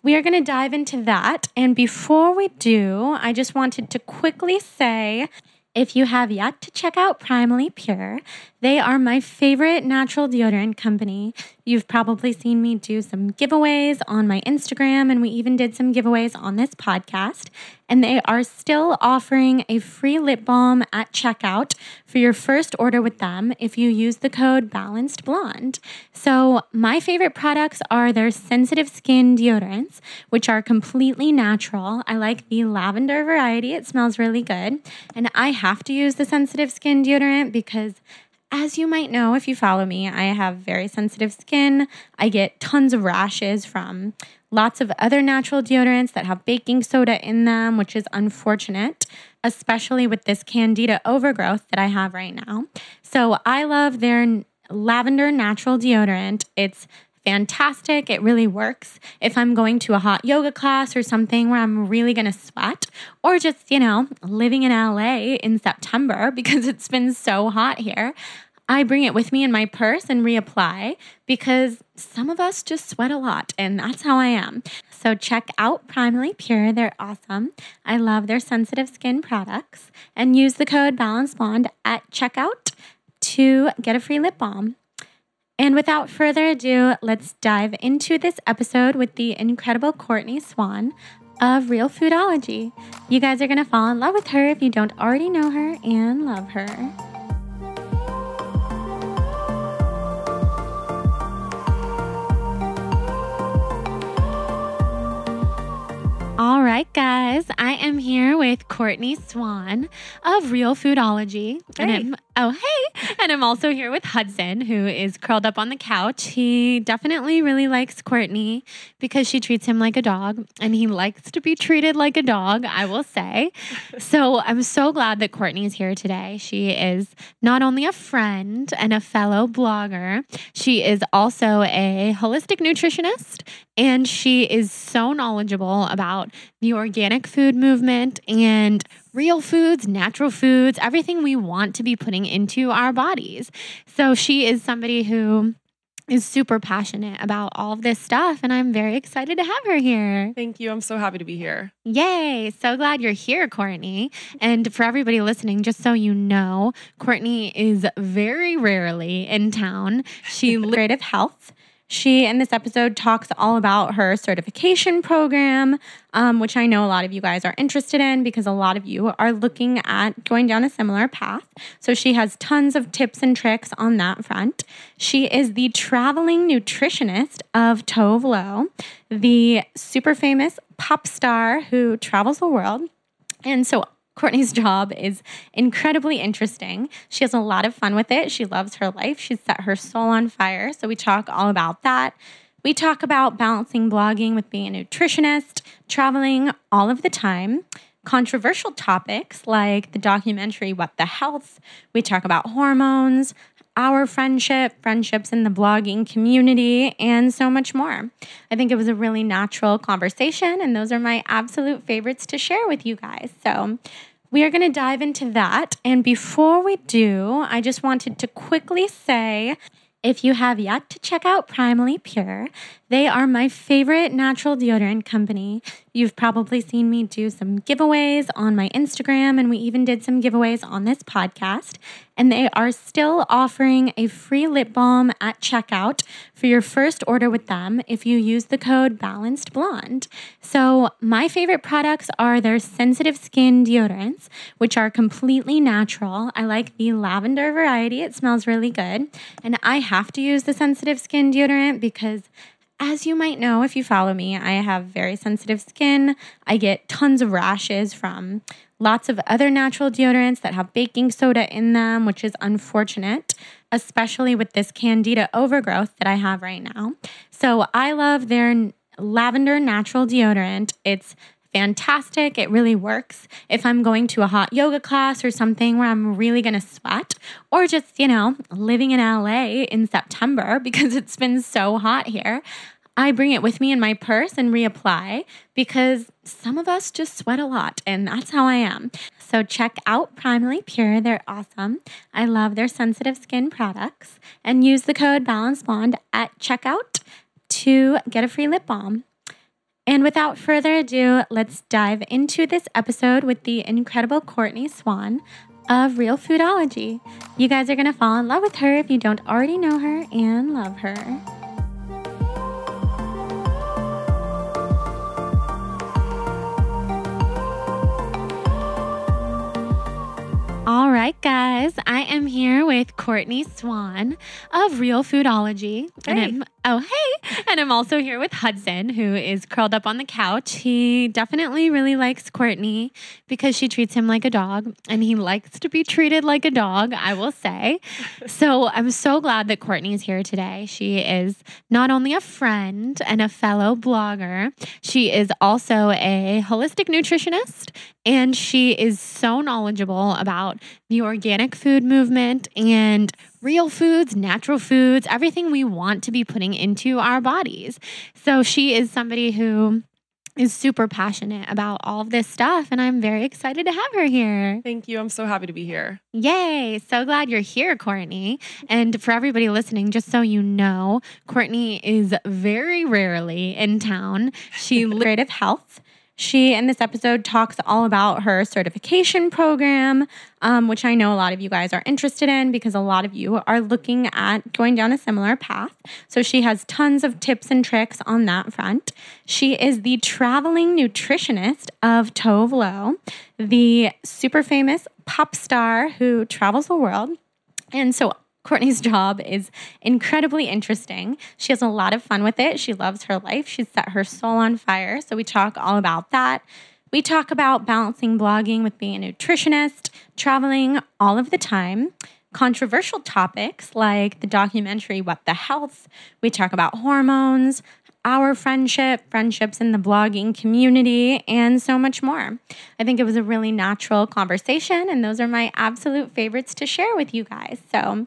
we are going to dive into that. And before we do, I just wanted to quickly say if you have yet to check out Primally Pure, they are my favorite natural deodorant company. You've probably seen me do some giveaways on my Instagram, and we even did some giveaways on this podcast. And they are still offering a free lip balm at checkout for your first order with them if you use the code Balanced Blonde. So, my favorite products are their sensitive skin deodorants, which are completely natural. I like the lavender variety, it smells really good. And I have to use the sensitive skin deodorant because as you might know, if you follow me, I have very sensitive skin. I get tons of rashes from lots of other natural deodorants that have baking soda in them, which is unfortunate, especially with this candida overgrowth that I have right now. So I love their lavender natural deodorant. It's fantastic. It really works if I'm going to a hot yoga class or something where I'm really going to sweat, or just, you know, living in LA in September because it's been so hot here. I bring it with me in my purse and reapply because some of us just sweat a lot, and that's how I am. So check out Primally Pure. They're awesome. I love their sensitive skin products. And use the code Balance Blonde at checkout to get a free lip balm. And without further ado, let's dive into this episode with the incredible Courtney Swan of Real Foodology. You guys are going to fall in love with her if you don't already know her and love her. All right, guys, I am here with Courtney Swan of Real Foodology. And Hey. I'm, oh, hey. And I'm also here with Hudson, who is curled up on the couch. He definitely really likes Courtney because she treats him like a dog, and he likes to be treated like a dog, I will say. So I'm so glad that Courtney is here today. She is not only a friend and a fellow blogger, she is also a holistic nutritionist and she is so knowledgeable about the organic food movement and real foods, natural foods, everything we want to be putting into our bodies. So she is somebody who is super passionate about all of this stuff and I'm very excited to have her here. Thank you. I'm so happy to be here. Yay. So glad you're here, Courtney. And for everybody listening, just so you know, Courtney is very rarely in town. She creative health. She, in this episode, talks all about her certification program, um, which I know a lot of you guys are interested in because a lot of you are looking at going down a similar path. So she has tons of tips and tricks on that front. She is the traveling nutritionist of Tove Lo, the super famous pop star who travels the world. And so Courtney's job is incredibly interesting. She has a lot of fun with it. She loves her life. She's set her soul on fire. So we talk all about that. We talk about balancing blogging with being a nutritionist, traveling all of the time, controversial topics like the documentary What the Health. We talk about hormones, our friendship, friendships in the blogging community, and so much more. I think it was a really natural conversation, and those are my absolute favorites to share with you guys. So, we are going to dive into that. And before we do, I just wanted to quickly say if you have yet to check out Primally Pure, they are my favorite natural deodorant company. You've probably seen me do some giveaways on my Instagram, and we even did some giveaways on this podcast. And they are still offering a free lip balm at checkout for your first order with them if you use the code Balanced Blonde. So, my favorite products are their sensitive skin deodorants, which are completely natural. I like the lavender variety, it smells really good. And I have to use the sensitive skin deodorant because as you might know if you follow me, I have very sensitive skin. I get tons of rashes from lots of other natural deodorants that have baking soda in them, which is unfortunate, especially with this candida overgrowth that I have right now. So I love their lavender natural deodorant. It's fantastic. It really works if I'm going to a hot yoga class or something where I'm really going to sweat, or just, you know, living in LA in September because it's been so hot here. I bring it with me in my purse and reapply because some of us just sweat a lot, and that's how I am. So, check out Primally Pure. They're awesome. I love their sensitive skin products. And use the code Balance Blonde at checkout to get a free lip balm. And without further ado, let's dive into this episode with the incredible Courtney Swan of Real Foodology. You guys are going to fall in love with her if you don't already know her and love her. All right, guys, I am here with Courtney Swan of Real Foodology. Hey. And I'm, oh, hey. And I'm also here with Hudson, who is curled up on the couch. He definitely really likes Courtney because she treats him like a dog, and he likes to be treated like a dog, I will say. so I'm so glad that Courtney is here today. She is not only a friend and a fellow blogger, she is also a holistic nutritionist, and she is so knowledgeable about the organic food movement and real foods, natural foods, everything we want to be putting into our bodies. So she is somebody who is super passionate about all of this stuff, and I'm very excited to have her here. Thank you. I'm so happy to be here. Yay! So glad you're here, Courtney. And for everybody listening, just so you know, Courtney is very rarely in town. She creative health. She, in this episode, talks all about her certification program, um, which I know a lot of you guys are interested in because a lot of you are looking at going down a similar path. So she has tons of tips and tricks on that front. She is the traveling nutritionist of Tove Lo, the super famous pop star who travels the world. And so Courtney's job is incredibly interesting. She has a lot of fun with it. She loves her life. She's set her soul on fire. So we talk all about that. We talk about balancing blogging with being a nutritionist, traveling all of the time, controversial topics like the documentary What the Health. We talk about hormones, our friendship, friendships in the blogging community, and so much more. I think it was a really natural conversation, and those are my absolute favorites to share with you guys. So,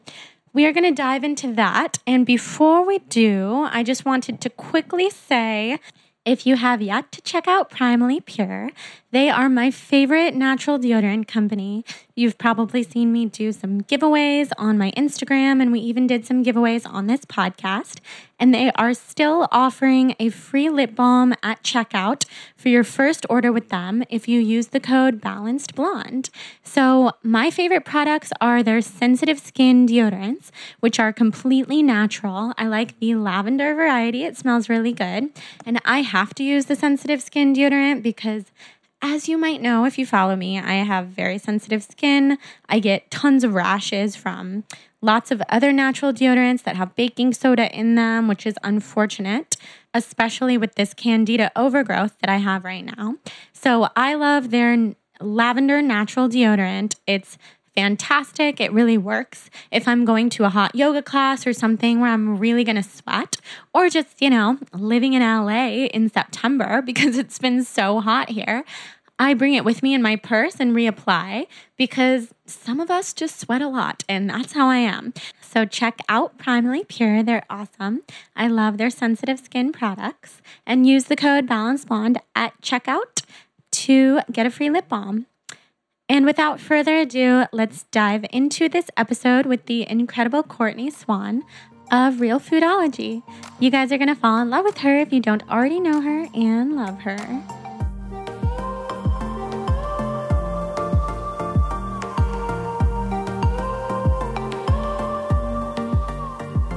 we are going to dive into that. And before we do, I just wanted to quickly say if you have yet to check out Primally Pure, they are my favorite natural deodorant company. You've probably seen me do some giveaways on my Instagram, and we even did some giveaways on this podcast. And they are still offering a free lip balm at checkout for your first order with them if you use the code Balanced Blonde. So, my favorite products are their sensitive skin deodorants, which are completely natural. I like the lavender variety, it smells really good. And I have to use the sensitive skin deodorant because as you might know if you follow me, I have very sensitive skin. I get tons of rashes from lots of other natural deodorants that have baking soda in them, which is unfortunate, especially with this candida overgrowth that I have right now. So I love their lavender natural deodorant. It's fantastic. It really works if I'm going to a hot yoga class or something where I'm really going to sweat, or just, you know, living in LA in September because it's been so hot here. I bring it with me in my purse and reapply because some of us just sweat a lot, and that's how I am. So check out Primally Pure. They're awesome. I love their sensitive skin products. And use the code Balance Blonde at checkout to get a free lip balm. And without further ado, let's dive into this episode with the incredible Courtney Swan of Real Foodology. You guys are going to fall in love with her if you don't already know her and love her.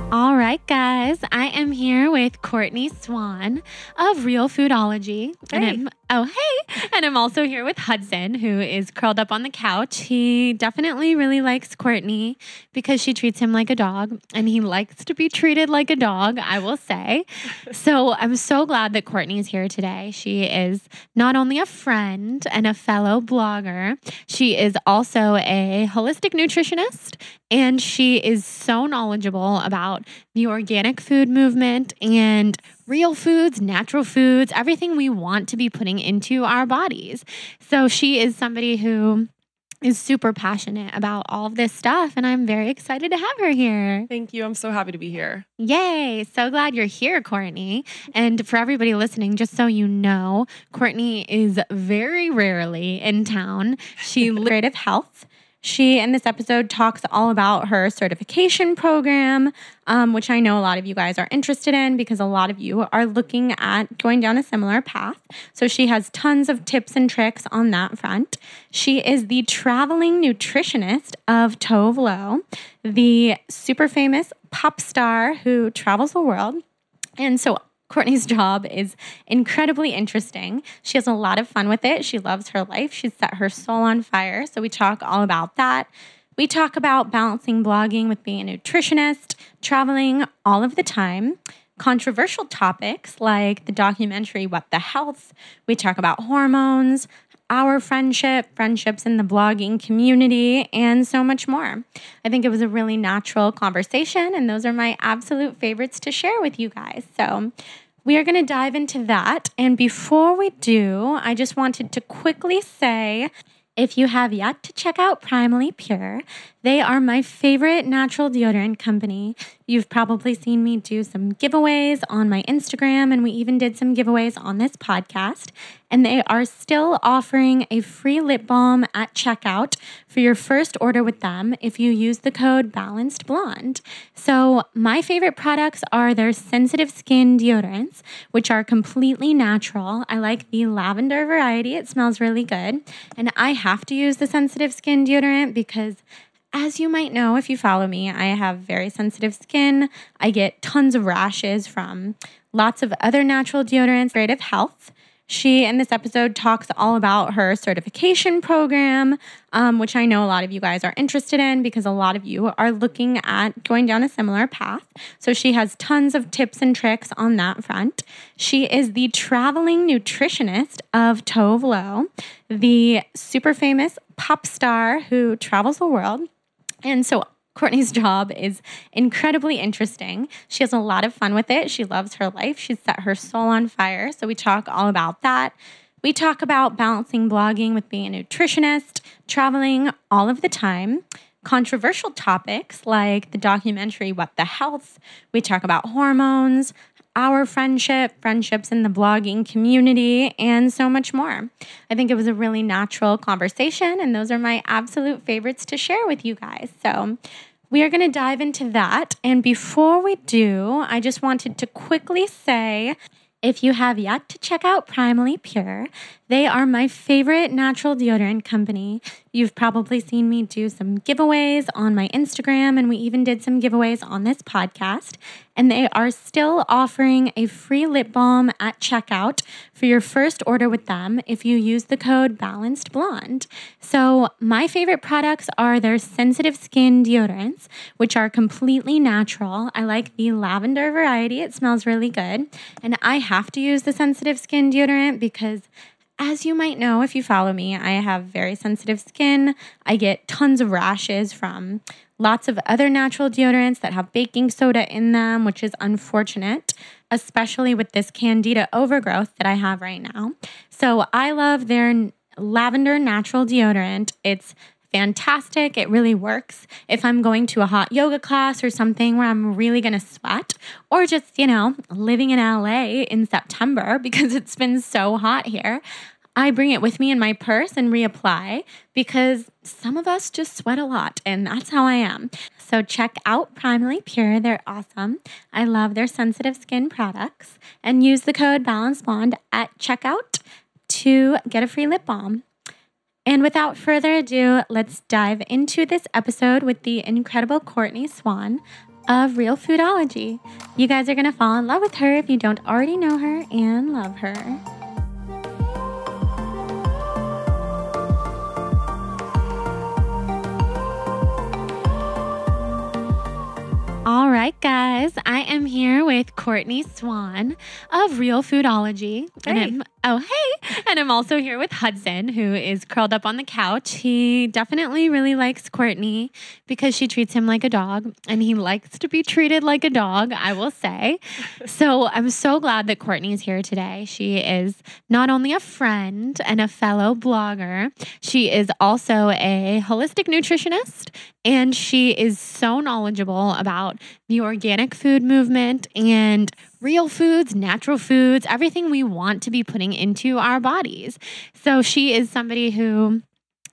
All right, guys, I am here with Courtney Swan of Real Foodology. And Hey. I'm, oh, hey. And I'm also here with Hudson, who is curled up on the couch. He definitely really likes Courtney because she treats him like a dog, and he likes to be treated like a dog, I will say. So I'm so glad that Courtney is here today. She is not only a friend and a fellow blogger, she is also a holistic nutritionist and she is so knowledgeable about the organic food movement and real foods, natural foods, everything we want to be putting into our bodies. So she is somebody who is super passionate about all of this stuff and I'm very excited to have her here. Thank you. I'm so happy to be here. Yay. So glad you're here, Courtney. And for everybody listening, just so you know, Courtney is very rarely in town. She creative health. She, in this episode, talks all about her certification program, um, which I know a lot of you guys are interested in because a lot of you are looking at going down a similar path. So she has tons of tips and tricks on that front. She is the traveling nutritionist of Tove Lo, the super famous pop star who travels the world. And so Courtney's job is incredibly interesting. She has a lot of fun with it. She loves her life. She's set her soul on fire. So we talk all about that. We talk about balancing blogging with being a nutritionist, traveling all of the time, controversial topics like the documentary What the Health. We talk about hormones, our friendship, friendships in the blogging community, and so much more. I think it was a really natural conversation, and those are my absolute favorites to share with you guys. So, we are going to dive into that. And before we do, I just wanted to quickly say if you have yet to check out Primally Pure, they are my favorite natural deodorant company. You've probably seen me do some giveaways on my Instagram, and we even did some giveaways on this podcast. And they are still offering a free lip balm at checkout for your first order with them if you use the code Balanced Blonde. So, my favorite products are their sensitive skin deodorants, which are completely natural. I like the lavender variety, it smells really good. And I have to use the sensitive skin deodorant because as you might know, if you follow me, I have very sensitive skin. I get tons of rashes from lots of other natural deodorants, Creative Health. She, in this episode, talks all about her certification program, um, which I know a lot of you guys are interested in because a lot of you are looking at going down a similar path. So she has tons of tips and tricks on that front. She is the traveling nutritionist of Tove Lo, the super famous pop star who travels the world. And so Courtney's job is incredibly interesting. She has a lot of fun with it. She loves her life. She's set her soul on fire. So we talk all about that. We talk about balancing blogging with being a nutritionist, traveling all of the time, controversial topics like the documentary What the Health. We talk about hormones, our friendship, friendships in the blogging community, and so much more. I think it was a really natural conversation, and those are my absolute favorites to share with you guys. So, we are going to dive into that. And before we do, I just wanted to quickly say if you have yet to check out Primally Pure, they are my favorite natural deodorant company. You've probably seen me do some giveaways on my Instagram, and we even did some giveaways on this podcast. And they are still offering a free lip balm at checkout for your first order with them if you use the code Balanced Blonde. So, my favorite products are their sensitive skin deodorants, which are completely natural. I like the lavender variety, it smells really good. And I have to use the sensitive skin deodorant because as you might know if you follow me, I have very sensitive skin. I get tons of rashes from lots of other natural deodorants that have baking soda in them, which is unfortunate, especially with this candida overgrowth that I have right now. So I love their lavender natural deodorant. It's fantastic. It really works if I'm going to a hot yoga class or something where I'm really going to sweat, or just, you know, living in LA in September because it's been so hot here. I bring it with me in my purse and reapply because some of us just sweat a lot, and that's how I am. So check out Primally Pure. They're awesome. I love their sensitive skin products and use the code Balance Blonde at checkout to get a free lip balm. And without further ado, let's dive into this episode with the incredible Courtney Swan of Real Foodology. You guys are going to fall in love with her if you don't already know her and love her. All right, guys, I am here with Courtney Swan of Realfoodology. Hey. And I'm, oh, hey. And I'm also here with Hudson, who is curled up on the couch. He definitely really likes Courtney because she treats him like a dog, and he likes to be treated like a dog, I will say. so I'm so glad that Courtney is here today. She is not only a friend and a fellow blogger, she is also a holistic nutritionist and she is so knowledgeable about the organic food movement and real foods, natural foods, everything we want to be putting into our bodies. So she is somebody who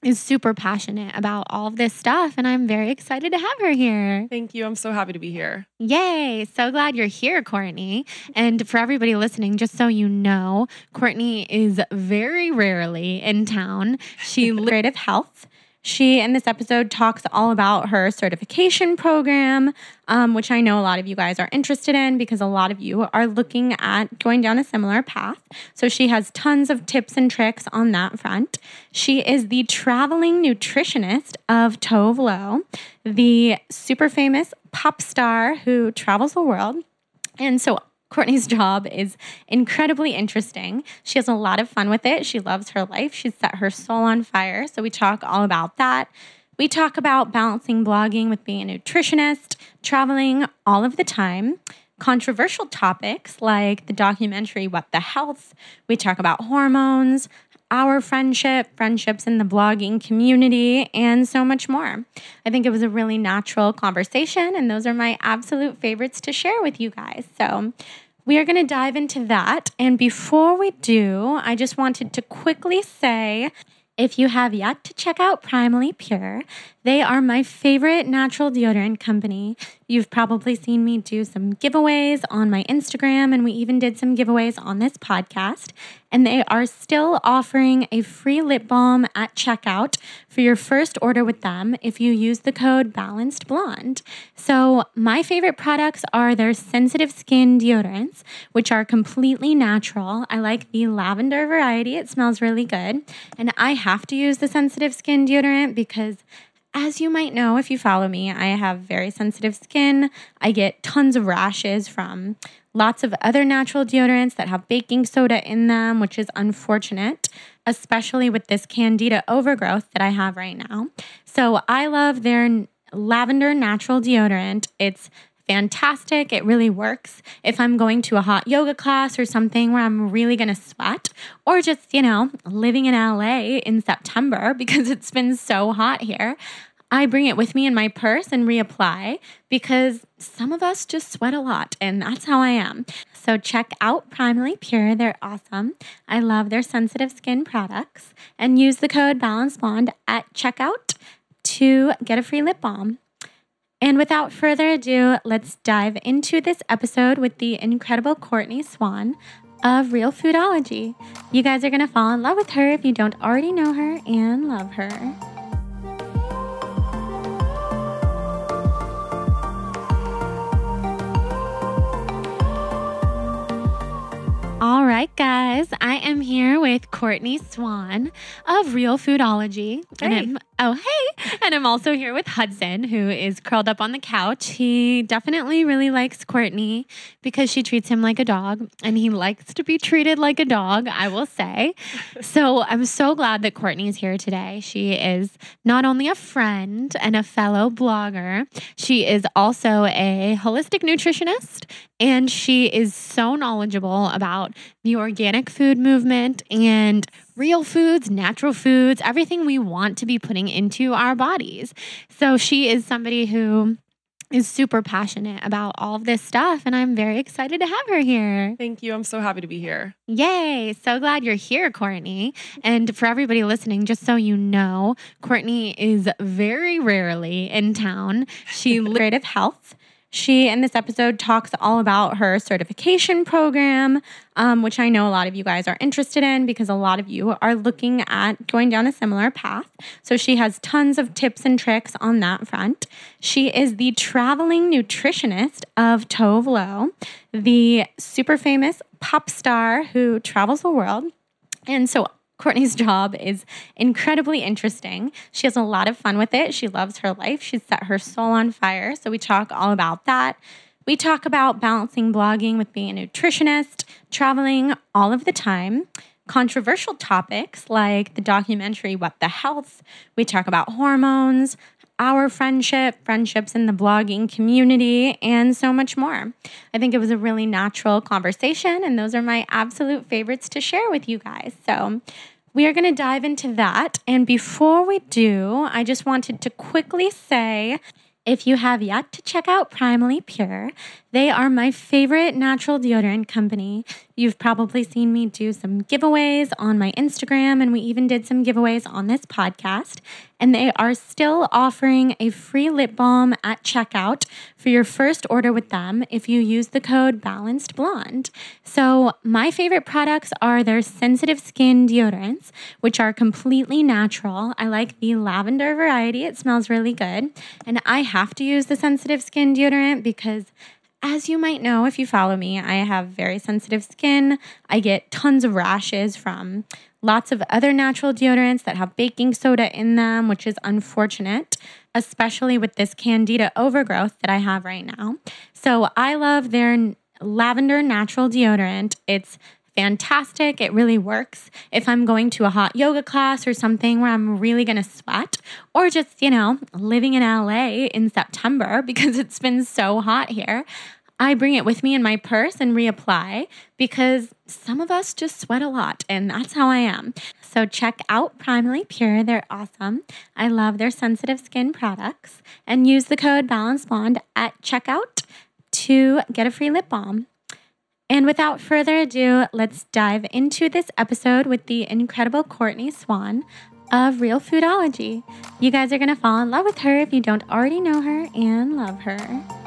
is super passionate about all of this stuff and I'm very excited to have her here. Thank you. I'm so happy to be here. Yay. So glad you're here, Courtney. And for everybody listening, just so you know, Courtney is very rarely in town. She creative health. She, in this episode, talks all about her certification program, um, which I know a lot of you guys are interested in because a lot of you are looking at going down a similar path. So she has tons of tips and tricks on that front. She is the traveling nutritionist of Tove Lo, the super famous pop star who travels the world. And so Courtney's job is incredibly interesting. She has a lot of fun with it. She loves her life. She's set her soul on fire. So we talk all about that. We talk about balancing blogging with being a nutritionist, traveling all of the time, controversial topics like the documentary What the Health. We talk about hormones, our friendship, friendships in the blogging community, and so much more. I think it was a really natural conversation, and those are my absolute favorites to share with you guys. So, we are going to dive into that. And before we do, I just wanted to quickly say if you have yet to check out Primally Pure, they are my favorite natural deodorant company. You've probably seen me do some giveaways on my Instagram, and we even did some giveaways on this podcast. And they are still offering a free lip balm at checkout for your first order with them if you use the code Balanced Blonde. So, my favorite products are their sensitive skin deodorants, which are completely natural. I like the lavender variety, it smells really good. And I have to use the sensitive skin deodorant because as you might know if you follow me, I have very sensitive skin. I get tons of rashes from lots of other natural deodorants that have baking soda in them, which is unfortunate, especially with this candida overgrowth that I have right now. So I love their lavender natural deodorant. It's fantastic. It really works if I'm going to a hot yoga class or something where I'm really going to sweat, or just, you know, living in LA in September because it's been so hot here. I bring it with me in my purse and reapply because some of us just sweat a lot, and that's how I am. So check out Primally Pure. They're awesome. I love their sensitive skin products and use the code Balance Blonde at checkout to get a free lip balm. And without further ado, let's dive into this episode with the incredible Courtney Swan of Realfoodology. You guys are going to fall in love with her if you don't already know her and love her. All right, guys. I am here with Courtney Swan of Realfoodology. And I'm, oh, hey. And I'm also here with Hudson, who is curled up on the couch. He definitely really likes Courtney because she treats him like a dog, and he likes to be treated like a dog, I will say. So I'm so glad that Courtney is here today. She is not only a friend and a fellow blogger, she is also a holistic nutritionist, and she is so knowledgeable about the organic food movement and real foods, natural foods, everything we want to be putting into our bodies. So she is somebody who is super passionate about all of this stuff, and I'm very excited to have her here. Thank you. I'm so happy to be here. Yay. So glad you're here, Courtney. And for everybody listening, just so you know, Courtney is very rarely in town. She creative health. She, in this episode, talks all about her certification program, um, which I know a lot of you guys are interested in because a lot of you are looking at going down a similar path. So she has tons of tips and tricks on that front. She is the traveling nutritionist of Tove Lo, the super famous pop star who travels the world. And so Courtney's job is incredibly interesting. She has a lot of fun with it. She loves her life. She's set her soul on fire. So we talk all about that. We talk about balancing blogging with being a nutritionist, traveling all of the time, controversial topics like the documentary What the Health. We talk about hormones, our friendship, friendships in the blogging community, and so much more. I think it was a really natural conversation, and those are my absolute favorites to share with you guys. So, we are going to dive into that. And before we do, I just wanted to quickly say if you have yet to check out Primally Pure, they are my favorite natural deodorant company. You've probably seen me do some giveaways on my Instagram, and we even did some giveaways on this podcast. And they are still offering a free lip balm at checkout for your first order with them if you use the code Balanced Blonde. So, my favorite products are their sensitive skin deodorants, which are completely natural. I like the lavender variety, it smells really good. And I have to use the sensitive skin deodorant because as you might know if you follow me, I have very sensitive skin. I get tons of rashes from lots of other natural deodorants that have baking soda in them, which is unfortunate, especially with this candida overgrowth that I have right now. So I love their lavender natural deodorant. It's fantastic. It really works if I'm going to a hot yoga class or something where I'm really going to sweat, or just, you know, living in LA in September because it's been so hot here. I bring it with me in my purse and reapply because some of us just sweat a lot, and that's how I am. So check out Primally Pure. They're awesome. I love their sensitive skin products. And use the code Balance Blonde at checkout to get a free lip balm. And without further ado, let's dive into this episode with the incredible Courtney Swan of Realfoodology. You guys are going to fall in love with her if you don't already know her and love her.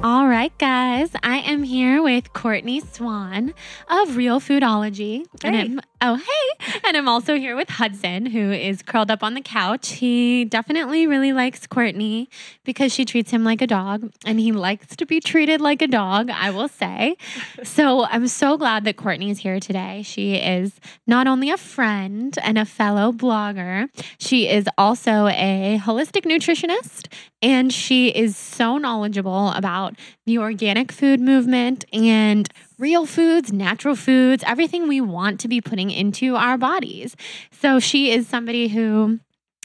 All right, guys, I am here with Courtney Swan of Realfoodology. And Hey. Oh, hey. And I'm also here with Hudson, who is curled up on the couch. He definitely really likes Courtney because she treats him like a dog, and he likes to be treated like a dog, I will say. So I'm so glad that Courtney is here today. She is not only a friend and a fellow blogger, she is also a holistic nutritionist, and she is so knowledgeable about the organic food movement and real foods, natural foods, everything we want to be putting into our bodies. So she is somebody who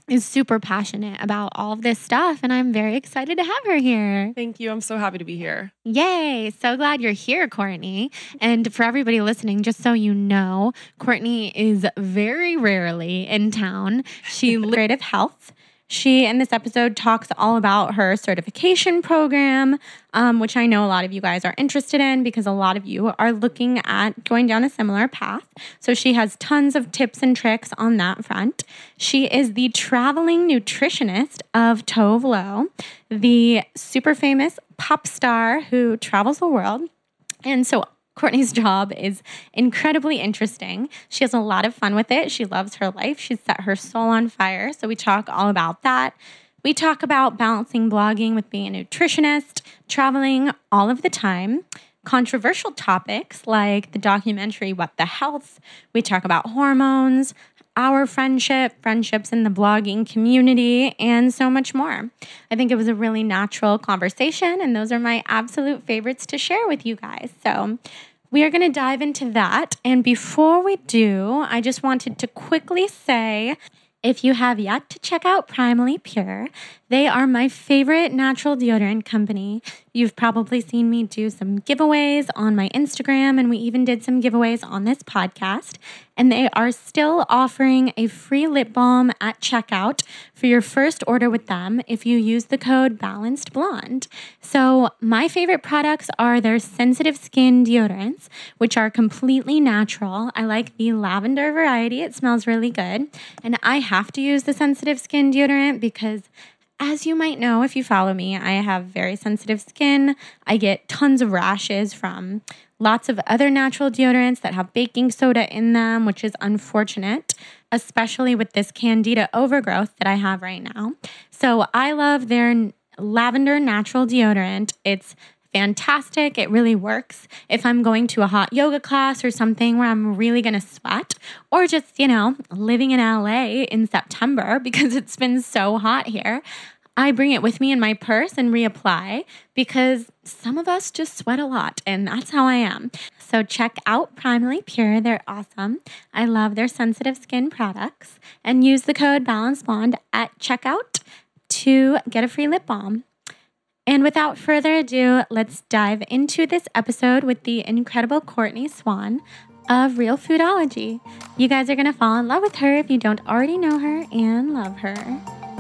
is super passionate about all of this stuff, and I'm very excited to have her here. Thank you. I'm so happy to be here. Yay. So glad you're here, Courtney. And for everybody listening, just so you know, Courtney is very rarely in town. She creative health. She, in this episode, talks all about her certification program, um, which I know a lot of you guys are interested in because a lot of you are looking at going down a similar path. So she has tons of tips and tricks on that front. She is the traveling nutritionist of Tove Lo, the super famous pop star who travels the world. And so Courtney's job is incredibly interesting. She has a lot of fun with it. She loves her life. She's set her soul on fire. So we talk all about that. We talk about balancing blogging with being a nutritionist, traveling all of the time, controversial topics like the documentary What the Health. We talk about hormones, our friendship, friendships in the blogging community, and so much more. I think it was a really natural conversation, and those are my absolute favorites to share with you guys. So, we are going to dive into that. And before we do, I just wanted to quickly say if you have yet to check out Primally Pure, they are my favorite natural deodorant company. You've probably seen me do some giveaways on my Instagram, and we even did some giveaways on this podcast. And they are still offering a free lip balm at checkout for your first order with them if you use the code Balanced Blonde. So, my favorite products are their sensitive skin deodorants, which are completely natural. I like the lavender variety, it smells really good. And I have to use the sensitive skin deodorant because as you might know if you follow me, I have very sensitive skin. I get tons of rashes from lots of other natural deodorants that have baking soda in them, which is unfortunate, especially with this candida overgrowth that I have right now. So I love their lavender natural deodorant. It's fantastic. It really works if I'm going to a hot yoga class or something where I'm really going to sweat, or just, you know, living in LA in September because it's been so hot here. I bring it with me in my purse and reapply because some of us just sweat a lot, and that's how I am. So check out Primally Pure. They're awesome. I love their sensitive skin products and use the code Balance Blonde at checkout to get a free lip balm. And without further ado, let's dive into this episode with the incredible Courtney Swan of Realfoodology. You guys are going to fall in love with her if you don't already know her and love her.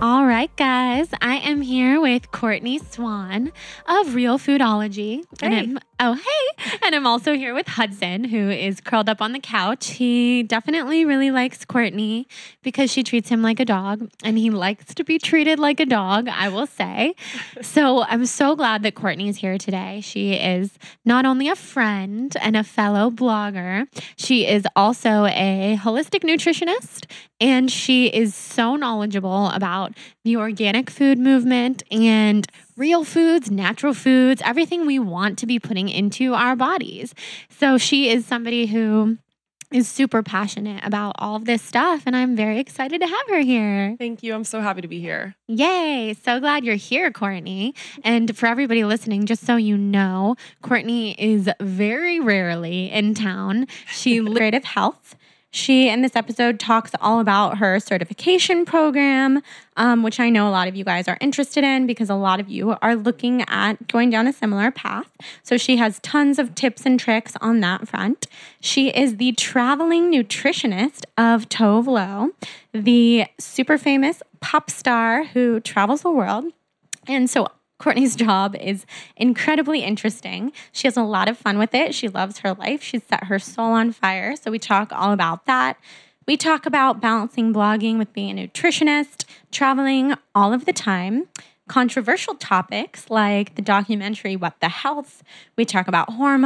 All right, guys, I am here with Courtney Swan of Realfoodology. And I'm, oh, hey. And I'm also here with Hudson, who is curled up on the couch. He definitely really likes Courtney because she treats him like a dog, and he likes to be treated like a dog, I will say. So I'm so glad that Courtney is here today. She is not only a friend and a fellow blogger, she is also a holistic nutritionist and she is so knowledgeable about the organic food movement and real foods, natural foods, everything we want to be putting into our bodies. So she is somebody who is super passionate about all of this stuff and I'm very excited to have her here. Thank you. I'm so happy to be here. Yay. So glad you're here, Courtney. And for everybody listening, just so you know, Courtney is very rarely in town. She creative health. She, in this episode, talks all about her certification program, um, which I know a lot of you guys are interested in because a lot of you are looking at going down a similar path. So she has tons of tips and tricks on that front. She is the traveling nutritionist of Tove Lo, the super famous pop star who travels the world. And so Courtney's job is incredibly interesting. She has a lot of fun with it. She loves her life. She's set her soul on fire. So we talk all about that. We talk about balancing blogging with being a nutritionist, traveling all of the time, controversial topics like the documentary What the Health. We talk about hormones